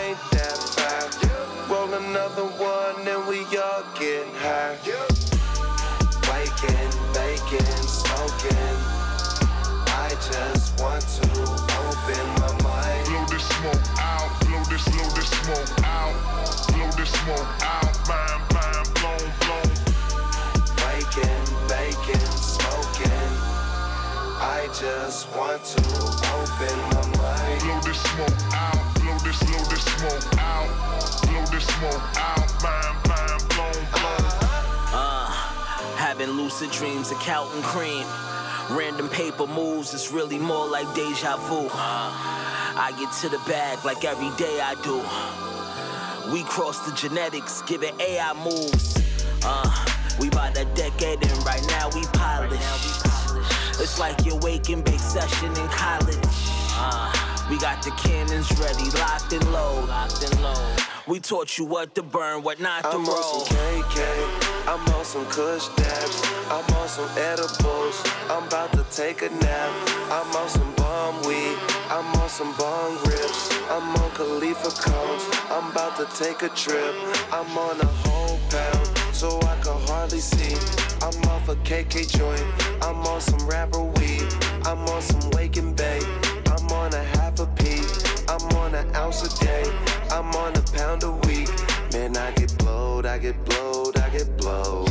[SPEAKER 28] Ain't that fast. Roll another one and we all get high. Waking, baking, smoking. I just want to open my mind.
[SPEAKER 12] Blow this smoke out, blow this, blow this smoke out, blow this smoke out, bam, bam, blown, blown.
[SPEAKER 28] Waking. I just want to open my mind.
[SPEAKER 12] Blow this smoke out, blow this, blow this smoke out, blow this smoke out, bam, bam, blown, blown.
[SPEAKER 7] Uh, having lucid dreams of counting cream. Random paper moves, it's really more like deja vu. Uh, I get to the bag like every day I do. We cross the genetics, giving AI moves. Uh, we about a decade and right now we polish. It's like you're waking big session in college. Uh, we got the cannons ready, locked and low. Locked and low. We taught you what to burn, what not to
[SPEAKER 28] I'm on some KK, I'm on some Kush dabs, I'm on some edibles, I'm about to take a nap. I'm on some bomb weed, I'm on some bong rips, I'm on Khalifa cones, I'm about to take a trip. I'm on a whole pound, so I can hardly see. I'm off a KK joint, I'm on some rapper weed, I'm on some wake and bake, I'm on a half a pee, I'm on an ounce a day, I'm on a pound a week. Man, I get blowed, I get blowed, I get blowed.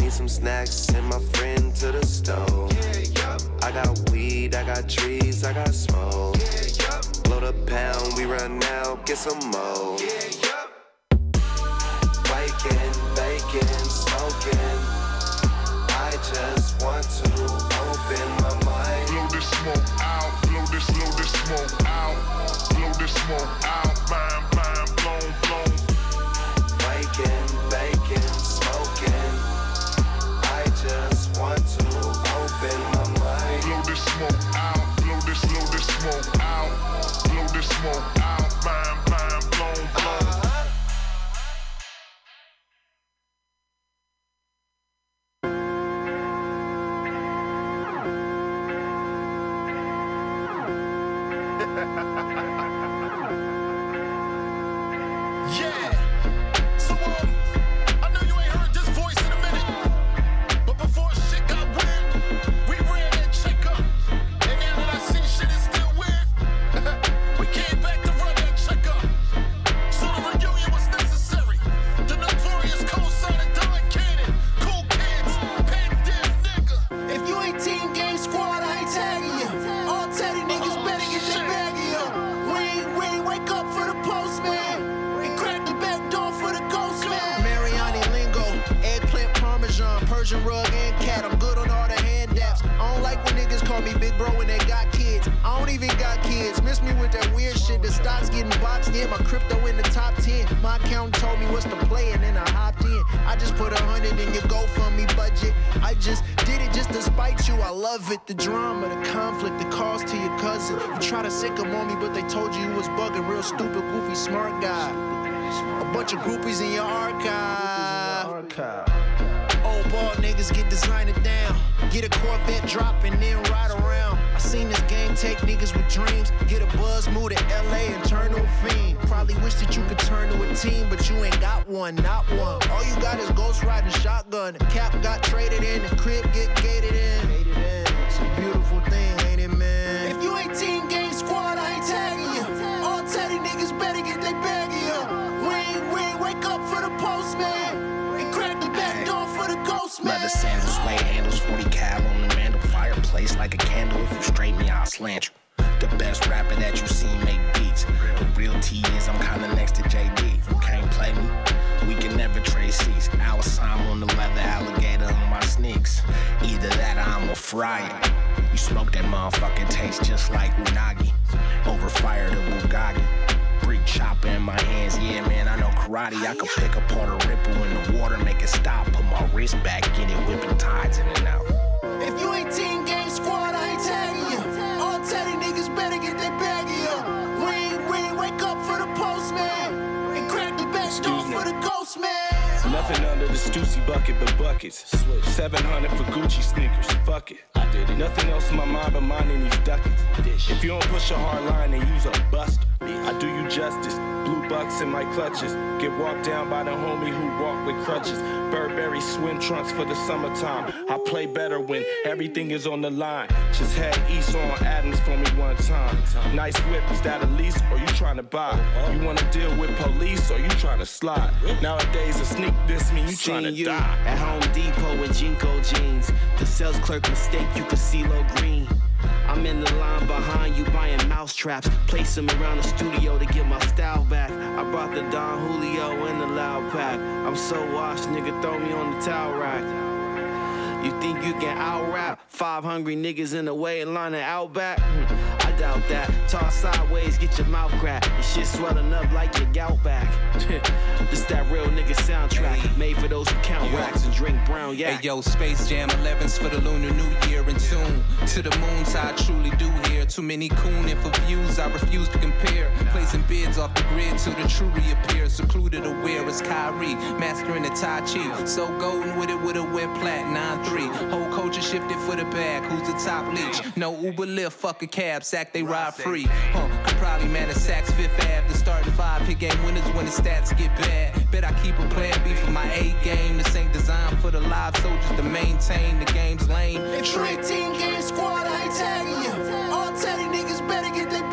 [SPEAKER 28] Need some snacks, send my friend to the stove. I got weed, I got trees, I got smoke. Blow the pound, we run out, get some more. Waking, baking, smoking. I just want to open my mind.
[SPEAKER 18] Blow this smoke out, blow this, blow this smoke out, blow this smoke out, bam,
[SPEAKER 24] wish that you could turn to a team, but you ain't got one, not one. All you got is ghost riding shotgun. Cap got traded in, the crib get gated in. It's a beautiful thing, ain't it, man? If you ain't team game squad, I ain't tagging you. All teddy niggas better get their baggy up. Ring, ring, wake up for the postman. And crack the back door for the ghost man.
[SPEAKER 29] Leather sandals, way handles, 40 cal on the mantle, fireplace like a candle. If you straight me, I'll slant you. The best rapper that you seen make beats. The real T is I'm kinda next to JD. You can't play me. We can never trade seats. Alisam on the leather, alligator on my sneaks. Either that or I'm a fryer. You smoke that motherfucking taste just like unagi. Over fire to Bugatti. Brick chopper in my hands, yeah, man, I know karate. I could pick apart a ripple in the water, make it stop. Put my wrist back in it, whipping tides in and out.
[SPEAKER 24] If you ain't team man.
[SPEAKER 30] Nothing under the Stussy bucket but buckets. Switch. 700 for Gucci sneakers. Fuck it. I did it. Nothing else in my mind but minding these ducats. If you don't push a hard line, then use a buster. I do you justice. Blue bucks in my clutches. Get walked down by the homie who walk with crutches. Burberry swim trunks for the summertime. I play better when everything is on the line. Just had East on Adams for me one time. Nice whip, is that a lease or you trying to buy? You wanna deal with police or you trying to slide? Nowadays a sneak this mean you trying to
[SPEAKER 23] you
[SPEAKER 30] die.
[SPEAKER 23] at Home Depot with JNCO jeans. The sales clerk mistake you could see low green. I'm in the line behind you buying mouse traps. Place them around the studio to get my style back. I brought the Don Julio in the loud pack. I'm so washed, nigga, throw me on the towel rack. You think you can out rap five hungry niggas in the waiting line and out back? Doubt that. Toss sideways, get your mouth cracked. Your shit swelling up like your gout back. this that real nigga soundtrack. Made for those who count racks and drink brown yak.
[SPEAKER 12] Hey yo, Space Jam 11's for the Lunar New Year in tune to the moons. I truly do here. Too many cooning for views. I refuse to compare. Placing bids off the grid till the true reappears. Secluded aware as Kyrie, mastering the Tai Chi. So golden with it with a wet plat 9-3. Whole culture shifted for the bag. Who's the top leech? No Uber lift, fuck a cab, sack they ride free. Huh, could probably man a Saks Fifth Ave. The starting five hit game winners when the stats get bad. Bet I keep a plan B for my A game. This ain't designed for the live soldiers to maintain the game's lane. Trick.
[SPEAKER 24] 15 game squad, I ain't tagging you. All Teddy niggas better get their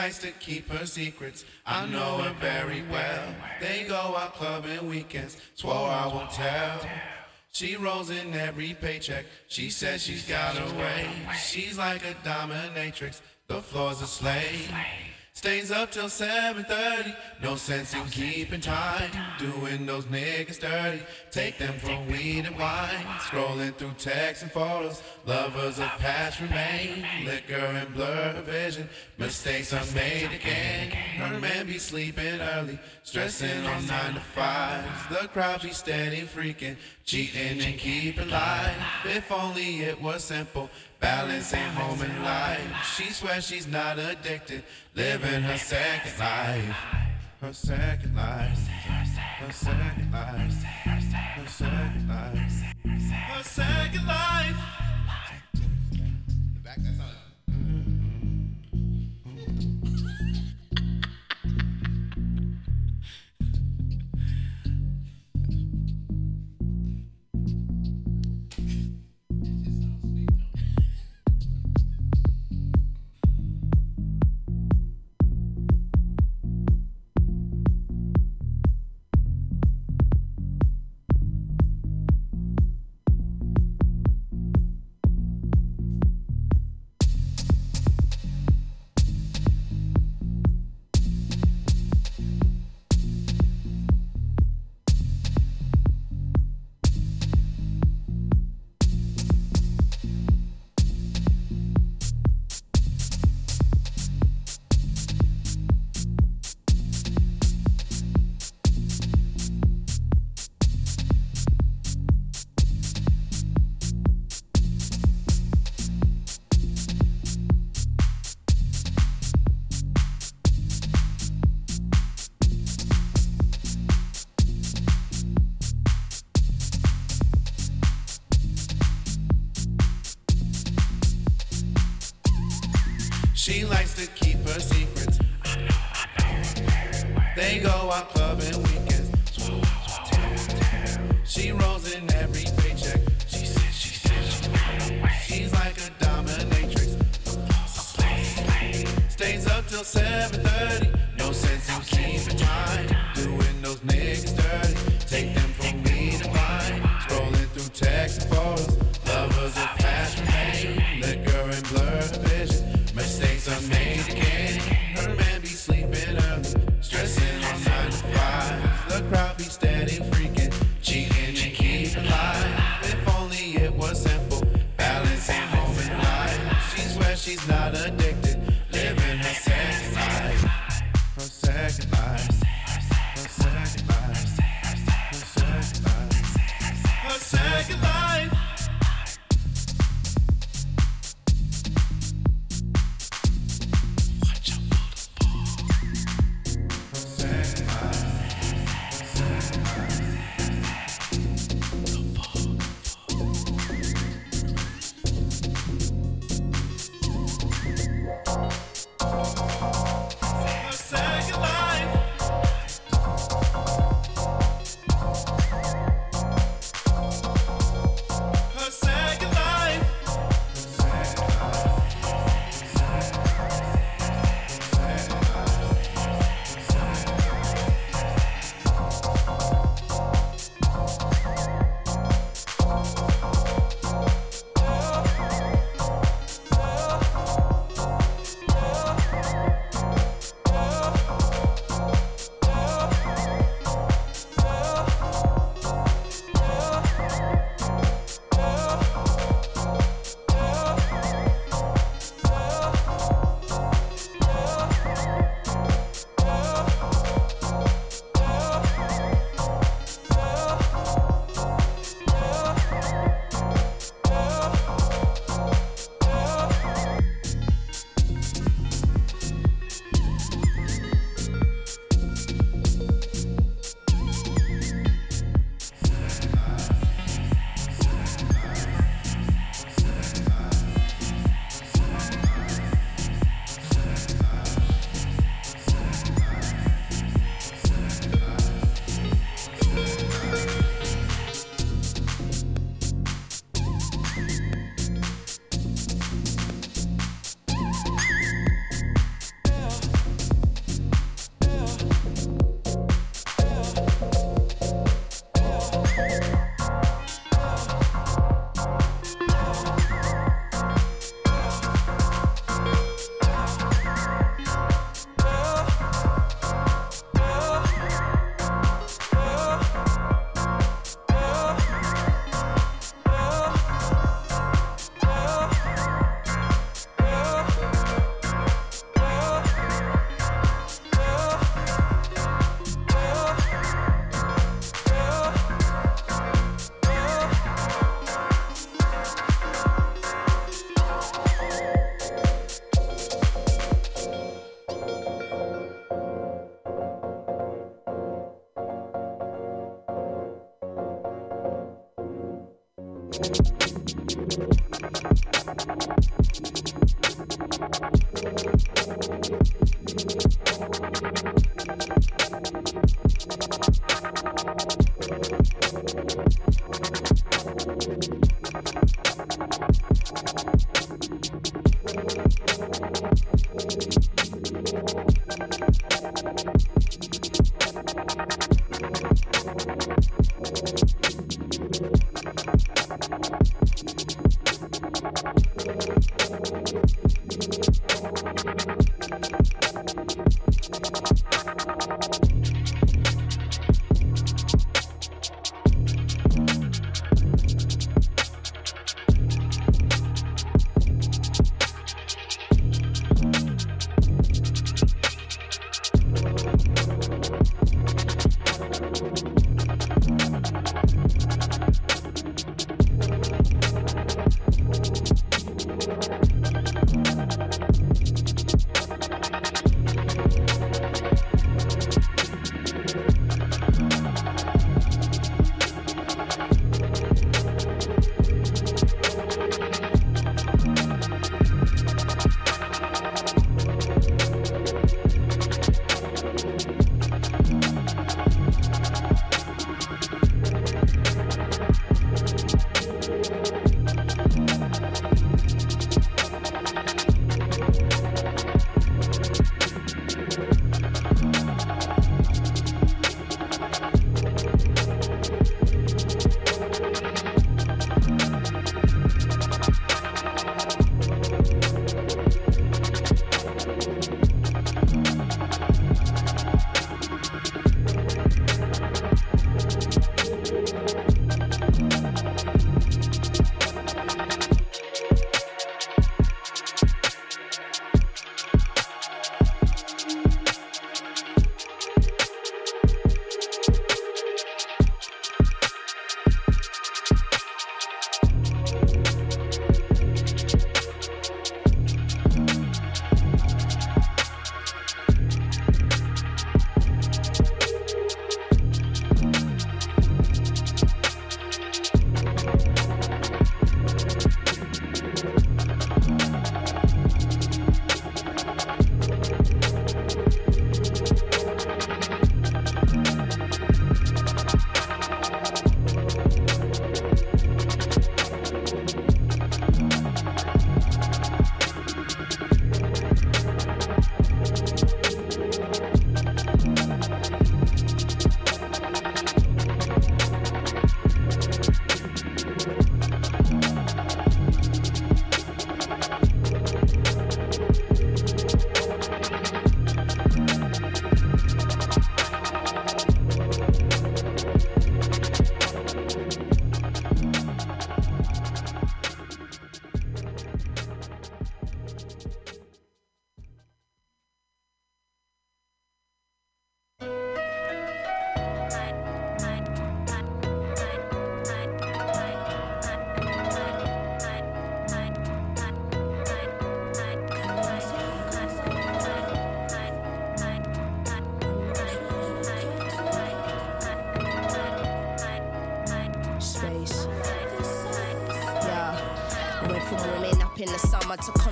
[SPEAKER 31] likes to keep her secrets. I know her very well. They go out clubbing weekends. Swore I won't tell. She rolls in every paycheck. She says she's got her way. She's like a dominatrix. The floor's a slave. Stays up till 7:30. No sense in keeping time. Doing those niggas dirty. Take them for weed and wine. Scrolling through texts and photos. Lovers of past remain. Liquor and blur vision. Mistakes are made again. Her man be sleeping early. Stressing on nine to fives. The crowd be steady freaking. Cheating and keeping life. If only it was simple. Balancing home and life. She swears she's not addicted. Living her second life. Her second life. Her second life. Her second life. Her second life.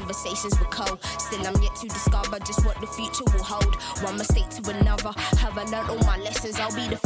[SPEAKER 32] Conversations with Cole. Still, I'm yet to discover just what the future will hold. One mistake to another. Have I learned all my lessons? I'll be the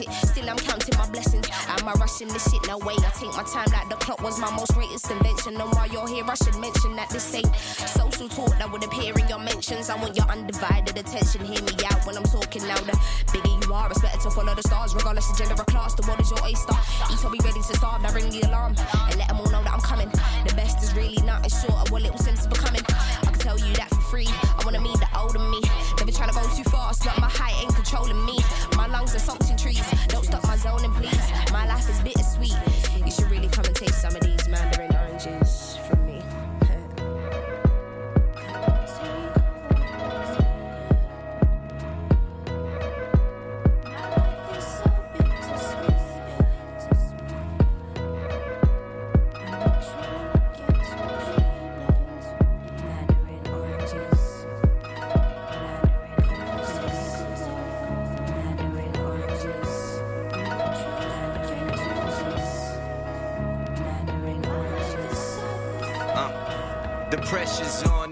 [SPEAKER 32] it. Still, I'm counting my blessings. Am I rushing this shit? No way. I take my time like the clock was my most greatest invention. And while you're here, I should mention that this ain't social talk that would appear in your mentions. I want your undivided attention. Hear me out when I'm talking louder. Bigger you are, expected to follow the stars, regardless of gender or class. The world is your oyster. Each will be ready to starve. Now ring the alarm and let them all know that I'm coming. The best is really nothing short of what little sense is becoming. I can tell you that free. I wanna meet the older me. Never trying to go too fast, but my height ain't controlling me. My lungs are salting trees. Don't stop my zoning, please. My life is bittersweet. You should really come and taste some of these mandarin oranges from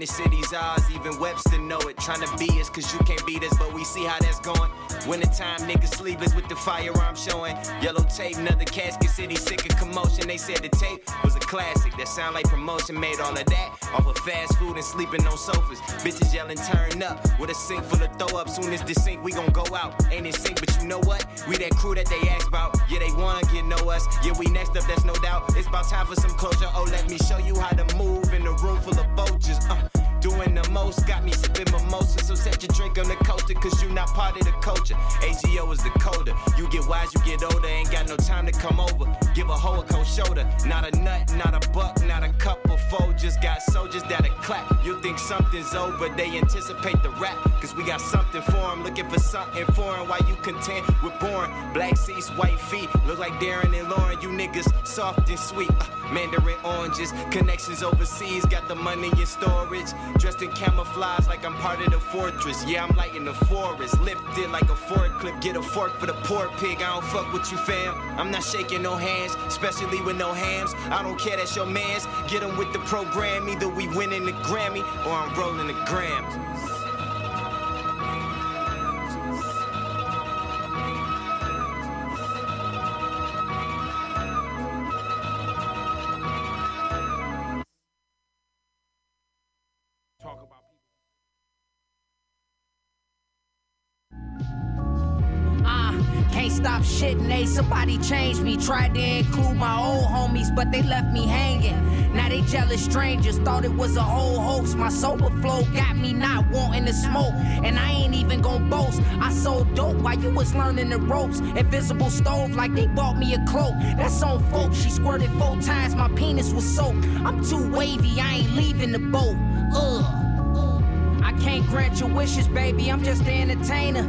[SPEAKER 23] the city's ours, even Webster know it. Trying to beat us, cause you can't beat us, but we see how that's going. Wintertime, niggas sleepless with the firearm showing. Yellow tape, another casket city, sick of commotion. They said the tape was a classic. That sound like promotion, made all of that off of fast food and sleeping on sofas. Bitches yelling, turn up with a sink full of throw up. Soon as the sink, we gon' go out. Ain't in sync, but you know what? We that crew that they ask about. Yeah, they wanna get know us. Yeah, we next up, that's no doubt. It's about time for some closure. Oh, let me show you how to move in a room full of vultures. Uh. Doing the most, got me sipping mimosa. So set your drink on the coaster, cause you not part of the culture. AGO is the coder. You get wise, you get older. Ain't got no time to come over. Give a hoe a cold shoulder. Not a nut, not a buck, not a couple fold. Just got soldiers that'll clap. You think something's over, they anticipate the rap. Cause we got something for 'em. Looking for something foreign while you content with boring. Black seats, white feet. Look like Darren and Lauren. You niggas soft and sweet. Uh, Mandarin oranges, connections overseas. Got the money in storage. Dressed in camouflage like I'm part of the fortress. Yeah, I'm lighting the forest. Lifted like a forklift. Get a fork for the poor pig. I don't fuck with you, fam. I'm not shaking no hands, especially with no hams. I don't care, that's your mans. Get 'em with the program. Either we winning the Grammy or I'm rolling the gram.
[SPEAKER 27] Stop shitting, they somebody changed me. Tried to include my old homies, but they left me hanging. Now they jealous strangers, thought it was a whole hoax. My sober flow got me not wanting to smoke. And I ain't even gonna boast. I sold dope while you was learning the ropes. Invisible stove like they bought me a cloak. That's on folks. She squirted four times, my penis was soaked. I'm too wavy, I ain't leaving the boat. Ugh. I can't grant your wishes, baby. I'm just the entertainer.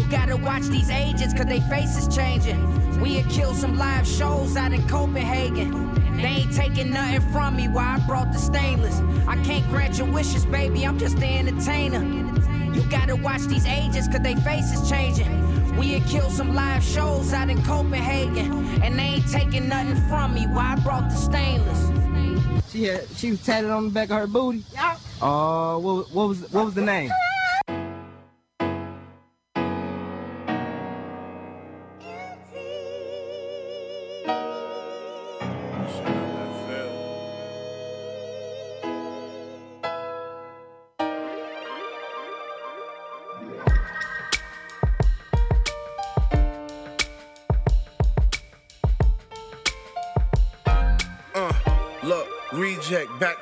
[SPEAKER 27] You gotta watch these agents, cause they faces changing. We had killed some live shows out in Copenhagen. They ain't taking nothing from me while I brought the stainless. I can't grant your wishes, baby. I'm just the entertainer. You gotta watch these agents, cause they faces changing. We had killed some live shows out in Copenhagen. And they ain't taking nothing from me while I brought the stainless.
[SPEAKER 33] She had, she was tatted on the back of her booty. Yeah. Uh, what, what was what was the name?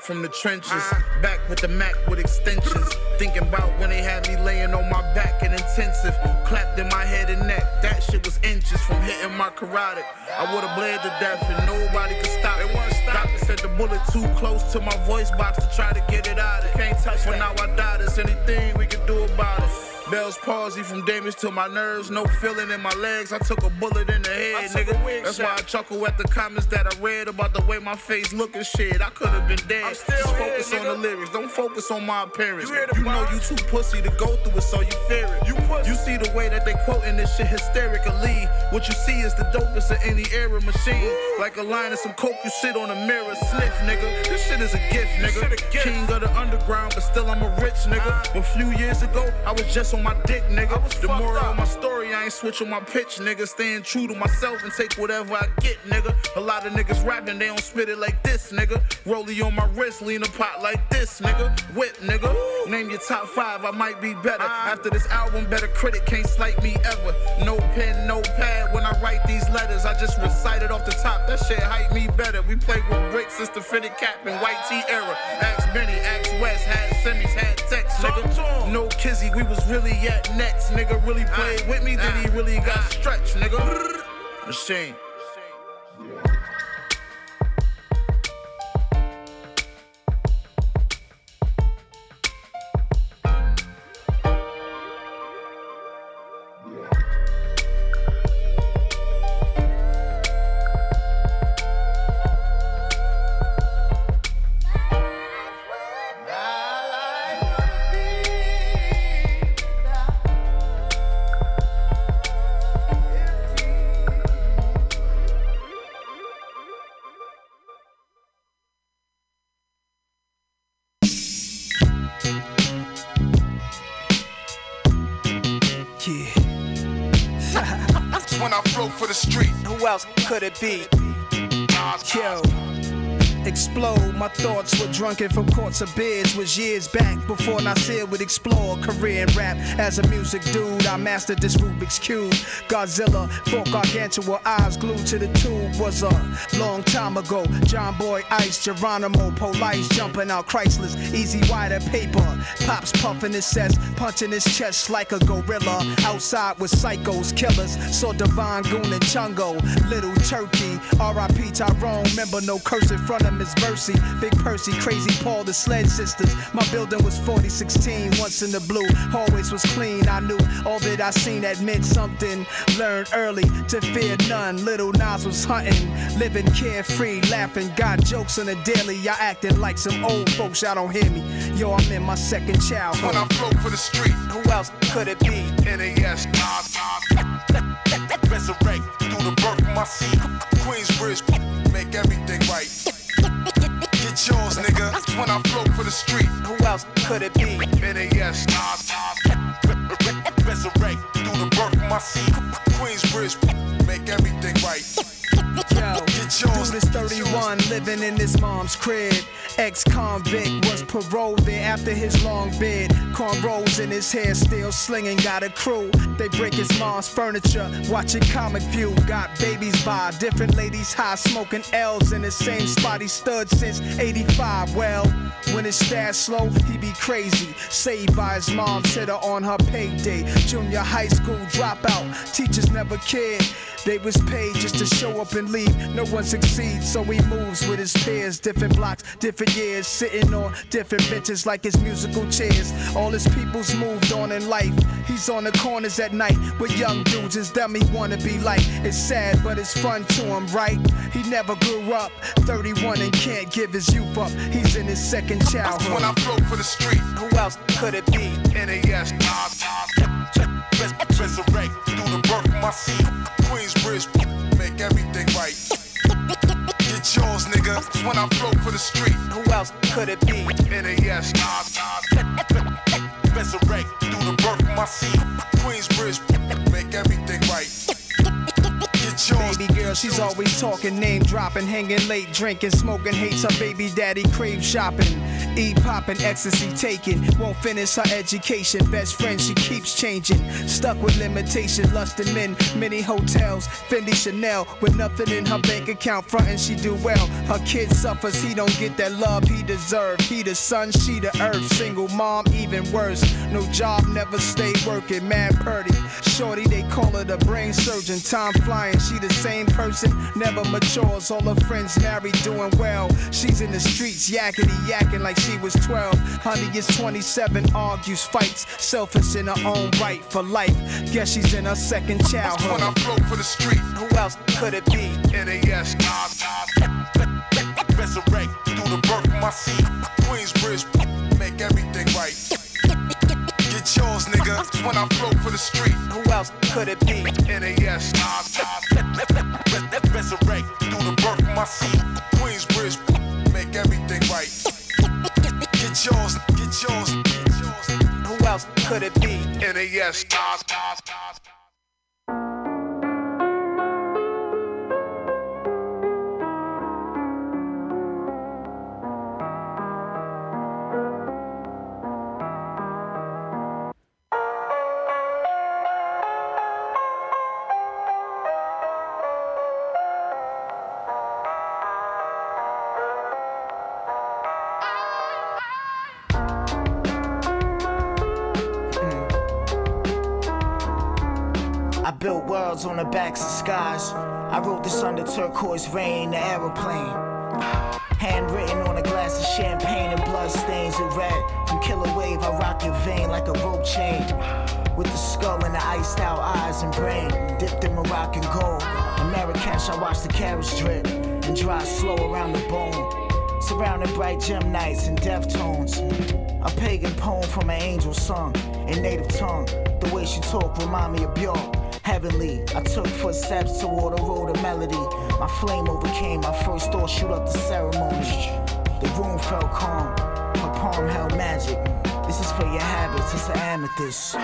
[SPEAKER 31] From the trenches. Back with the Mac with extensions. Thinking about when they had me laying on my back in intensive. Clapped in my head and neck. That shit was inches from hitting my carotid. I would've bled to death and nobody could stop it. Doctor said the bullet too close to my voice box to try to get it out. It can't touch when now I die. There's anything we can do about it.
[SPEAKER 34] Bell's palsy from damage to my nerves. No feeling in my legs. I took a bullet in the head, nigga. That's
[SPEAKER 18] shot.
[SPEAKER 34] why I chuckle at the comments that I read about the way my face look and shit. I could have been dead.
[SPEAKER 18] I'm still
[SPEAKER 34] Just
[SPEAKER 18] here,
[SPEAKER 34] focus on
[SPEAKER 18] nigga.
[SPEAKER 34] the lyrics. Don't focus on my appearance.
[SPEAKER 18] You
[SPEAKER 34] You know you too pussy to go through it, so you fear it.
[SPEAKER 18] You.
[SPEAKER 34] You see the way that they quoting this shit hysterically. What you see is the dopest of any era machine. Like a line of some coke, you sit on a mirror, sniff, nigga. This shit is a gift, nigga.
[SPEAKER 18] a gift.
[SPEAKER 34] King of the underground, but still I'm a rich nigga. A few years ago, I was just on my dick, nigga. The moral of my story, I ain't switch on my pitch, nigga. Staying true to myself and take whatever I get, nigga. A lot of niggas rapping, they don't spit it like this, nigga. Rollie on my wrist, lean a pot like this, nigga. Whip, nigga. Name your top five, I might be better. After this album, better critic can't slight me ever. No pen, no pad when I write these letters. I just recite it off the top. That shit hype me better. We played with bricks since the fitted cap and white tee era. Ask Benny, ask West, had semis, had text, nigga. No kizzy, we was really at next. Nigga really played ah, with me, then he ah, really got ah. stretched, nigga. Machine.
[SPEAKER 24] Else could it be? Yo. Explode, my thoughts were drunken from courts of beers. Was years back before Nasir would explore career in rap. As a music dude, I mastered this Rubik's Cube. Godzilla, fought gargantua, eyes glued to the tube. Was a long time ago. John Boy Ice, Geronimo, Police jumping out Chryslers. E-Z Wider paper. Pops puffing his cess, punching his chest like a gorilla. Outside with psychos, killers. Saw Divine Goon and Chungo. Little Turkey, R.I.P. Tyrone. Remember, no curse in front of Miss Mercy. Big Percy, Crazy Paul, the Sled Sisters. My building was 4016, once in the blue. Always was clean. I knew all that I seen that meant something. Learned early to fear none. Little Nas was hunting, living carefree, laughing. Got jokes on the daily. Y'all acting like some old folks. Y'all don't hear me. Yo, I'm in my second
[SPEAKER 18] That's when I
[SPEAKER 24] childhood.
[SPEAKER 18] flow for the street.
[SPEAKER 24] Who else could it be?
[SPEAKER 18] NAS, Nas, Resurrect through the birth of my seed. Queensbridge, make everything right. Nigga. When I flow for the street.
[SPEAKER 24] Who else could it be?
[SPEAKER 18] Nas, Resurrect through the birth of my seed. Queensbridge, make everything right.
[SPEAKER 24] Yo, dude is 31, living in his mom's crib. Ex-convict was paroled there after his long bid. Cornrows in his hair, still slinging, got a crew. They break his mom's furniture, watching Comic View. Got babies by different ladies high, smoking L's in the same spot he stood since 85. Well, when his stash slow, he be crazy. Saved by his mom's hitter on her payday. Junior high school dropout, teachers never cared. They was paid just to show up and leave. No one succeeds, so he moves with his peers. Different blocks, different years, sitting on different benches like his musical chairs. All his people's moved on in life. He's on the corners at night with young dudes. It's them he wanna be like. It's sad, but it's fun to him, right? He never grew up. 31 and can't give his youth up. He's in his second childhood.
[SPEAKER 18] That's when. I flow for the street.
[SPEAKER 24] Who else could it be?
[SPEAKER 18] NAS, Nas, Res- Resurrect through the birth of my seed. Queensbridge, make everything right. Get yours, nigga. That's when I flow for the street.
[SPEAKER 24] Who else could it be?
[SPEAKER 18] NAS, Nas, Resurrect through the birth of my seed. Queensbridge, make everything right. Yours.
[SPEAKER 24] Baby girl, she's always talking, name dropping, hanging late, drinking, smoking, hates her baby daddy, crave shopping. E popping, ecstasy taking, won't finish her education. Best friend, she keeps changing. Stuck with limitation, lusting men, many hotels, Fendi Chanel, with nothing in her bank account, frontin' she do well. Her kid suffers, he don't get that love he deserve. He the sun, she the earth. Single mom, even worse. No job, never stay working, mad purdy. Shorty, they call her the brain surgeon. Time flying, she the same person never matures. All her friends married, doing well. She's in the streets, yakety yakking like she was 12. Honey is 27, argues, fights, selfish in her own right for life. Guess she's in her second childhood.
[SPEAKER 18] When I broke for the street,
[SPEAKER 24] who else could it be?
[SPEAKER 18] NAS, resurrect through the birth of my seed. Queensbridge, make everything right. Get yours, nigga. When I flow for the street,
[SPEAKER 24] who else could it be?
[SPEAKER 18] NAS, resurrect through the birth of my seed. Queensbridge, make everything right. Get yours, get yours, get yours.
[SPEAKER 24] Who else could it be?
[SPEAKER 18] NAS.
[SPEAKER 35] Worlds on the backs of skies. I wrote this under turquoise rain, the aeroplane. Handwritten on a glass of champagne and blood stains with red. From killer wave, I rock your vein like a rope chain. With the skull and the iced out eyes and brain. Dipped in Moroccan gold. In Marrakesh, I watch the carriage drip and dry slow around the bone. Surrounded bright gem nights and death tones. A pagan poem from an angel sung in native tongue. The way she talk remind me of Bjork. Heavenly, I took footsteps toward a road of melody. My flame overcame my first thought, shoot up the ceremony. The room felt calm, her palm held magic. This is for your habits, it's an amethyst.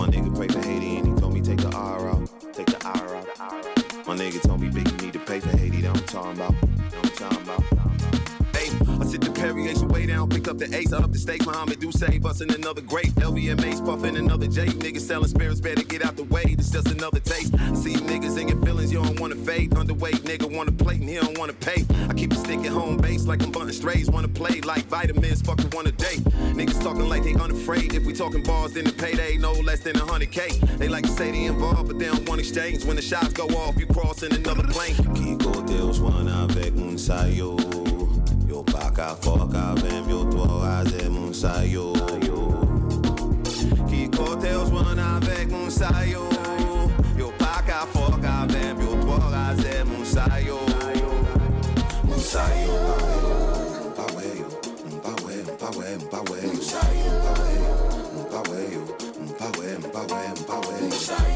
[SPEAKER 35] My nigga pray for Haiti and he told me take the R out. Take the R out. My nigga told me, big, you need to pay for Haiti. that I'm talking about. Sit the variation way down, pick up the ace, up the state, Muhammad do say, busting another great. LVMH puffing another J. Niggas selling spirits, better get out the way. This just another taste. See niggas in your feelings, you don't wanna fade. Underweight nigga wanna plate and he don't wanna pay. I keep a stick at home base like I'm bunting strays. Wanna play like vitamins, fucking one a day. Niggas talking like they unafraid. If we talking bars, then the payday no less than a hundred K. They like to say they involved, but they don't want exchange. When the shots go off, you crossing another plane.
[SPEAKER 36] Kiko Deus wana avec un sayo. Ka fok avèm yo twa waze moun sayo
[SPEAKER 35] Ki kote yo swan avèk moun sayo Yo. Pa ka fok avèm yo twa waze moun sayo
[SPEAKER 36] Moun sayo Mpawe yo, mpawe, mpawe, mpawe Moun sayo Mpawe yo, mpawe, mpawe, mpawe Moun sayo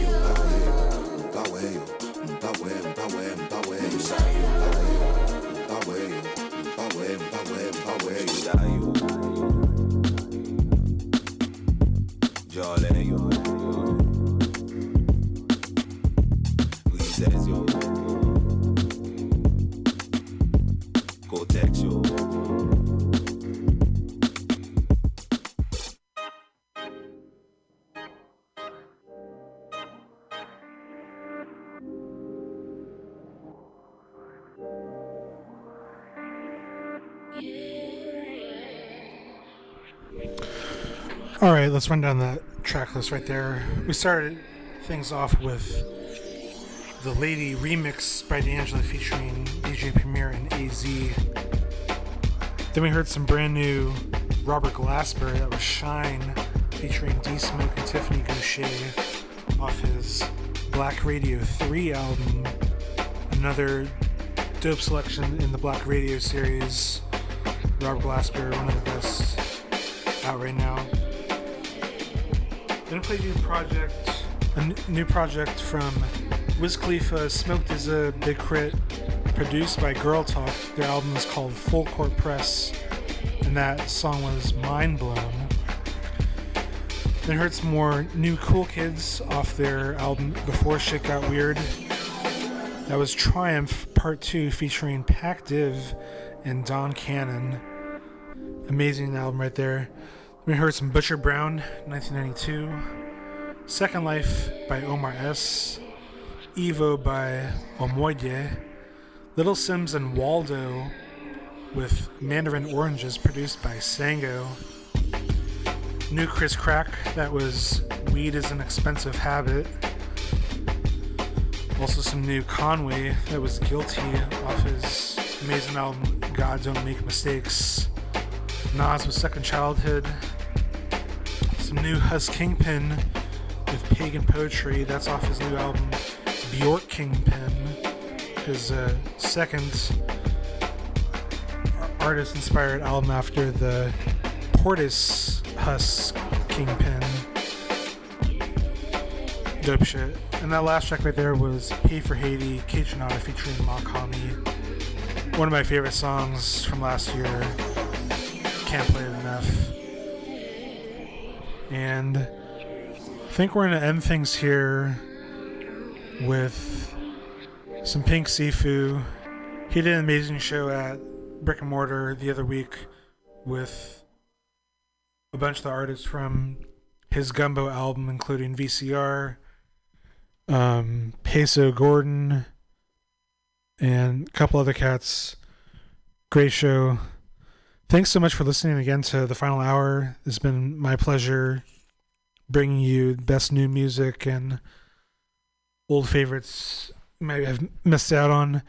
[SPEAKER 5] right, let's run down the track list right there. We started things off with the Lady remix by D'Angelo featuring DJ Premier and AZ. Then we heard some brand new Robert Glasper that was Shine featuring D Smoke and Tiffany Gouché off his Black Radio 3 album. Another dope selection in the Black Radio series. Robert Glasper, one of the best out right now. I play new project, a new project from Wiz Khalifa, Smoke DZA Big K.R.I.T., produced by Girl Talk. Their album is called Full Court Press, and that song was Mind Blown. Then heard some more new Cool Kids off their album Before Shit Got Weird. That was Triumph Part 2 featuring Pac Div and Don Cannon. Amazing album right there. We heard some Butcher Brown, 1992. Second Life by Omar S. Evo by Omoye. Little Sims and Waldo with Mandarin Oranges produced by Sango. New Chris Crack, that was Weed is an Expensive Habit. Also some new Conway, that was Guilty off his amazing album God Don't Make Mistakes. Nas with Second Childhood. New Hus Kingpin with Pagan Poetry. That's off his new album Bjork Kingpin. His uh, second artist inspired album after the Portis Hus Kingpin. Dope shit. And that last track right there was Pay for Haiti, Kate featuring Mach-Hommy. One of my favorite songs from last year. Can't play it enough. And I think we're going to end things here with some Pink Siifu. He did an amazing show at Brick and Mortar the other week with a bunch of the artists from his Gumbo album, including VCR, um, Peso Gordon, and a couple other cats. Great show. Thanks so much for listening again to the final hour. It's been my pleasure bringing you best new music and old favorites maybe I've missed out on.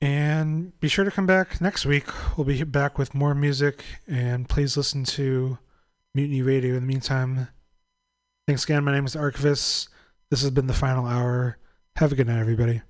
[SPEAKER 5] And be sure to come back next week. We'll be back with more music. And please listen to Mutiny Radio. In the meantime, thanks again. My name is Archivist. This has been the final hour. Have a good night, everybody.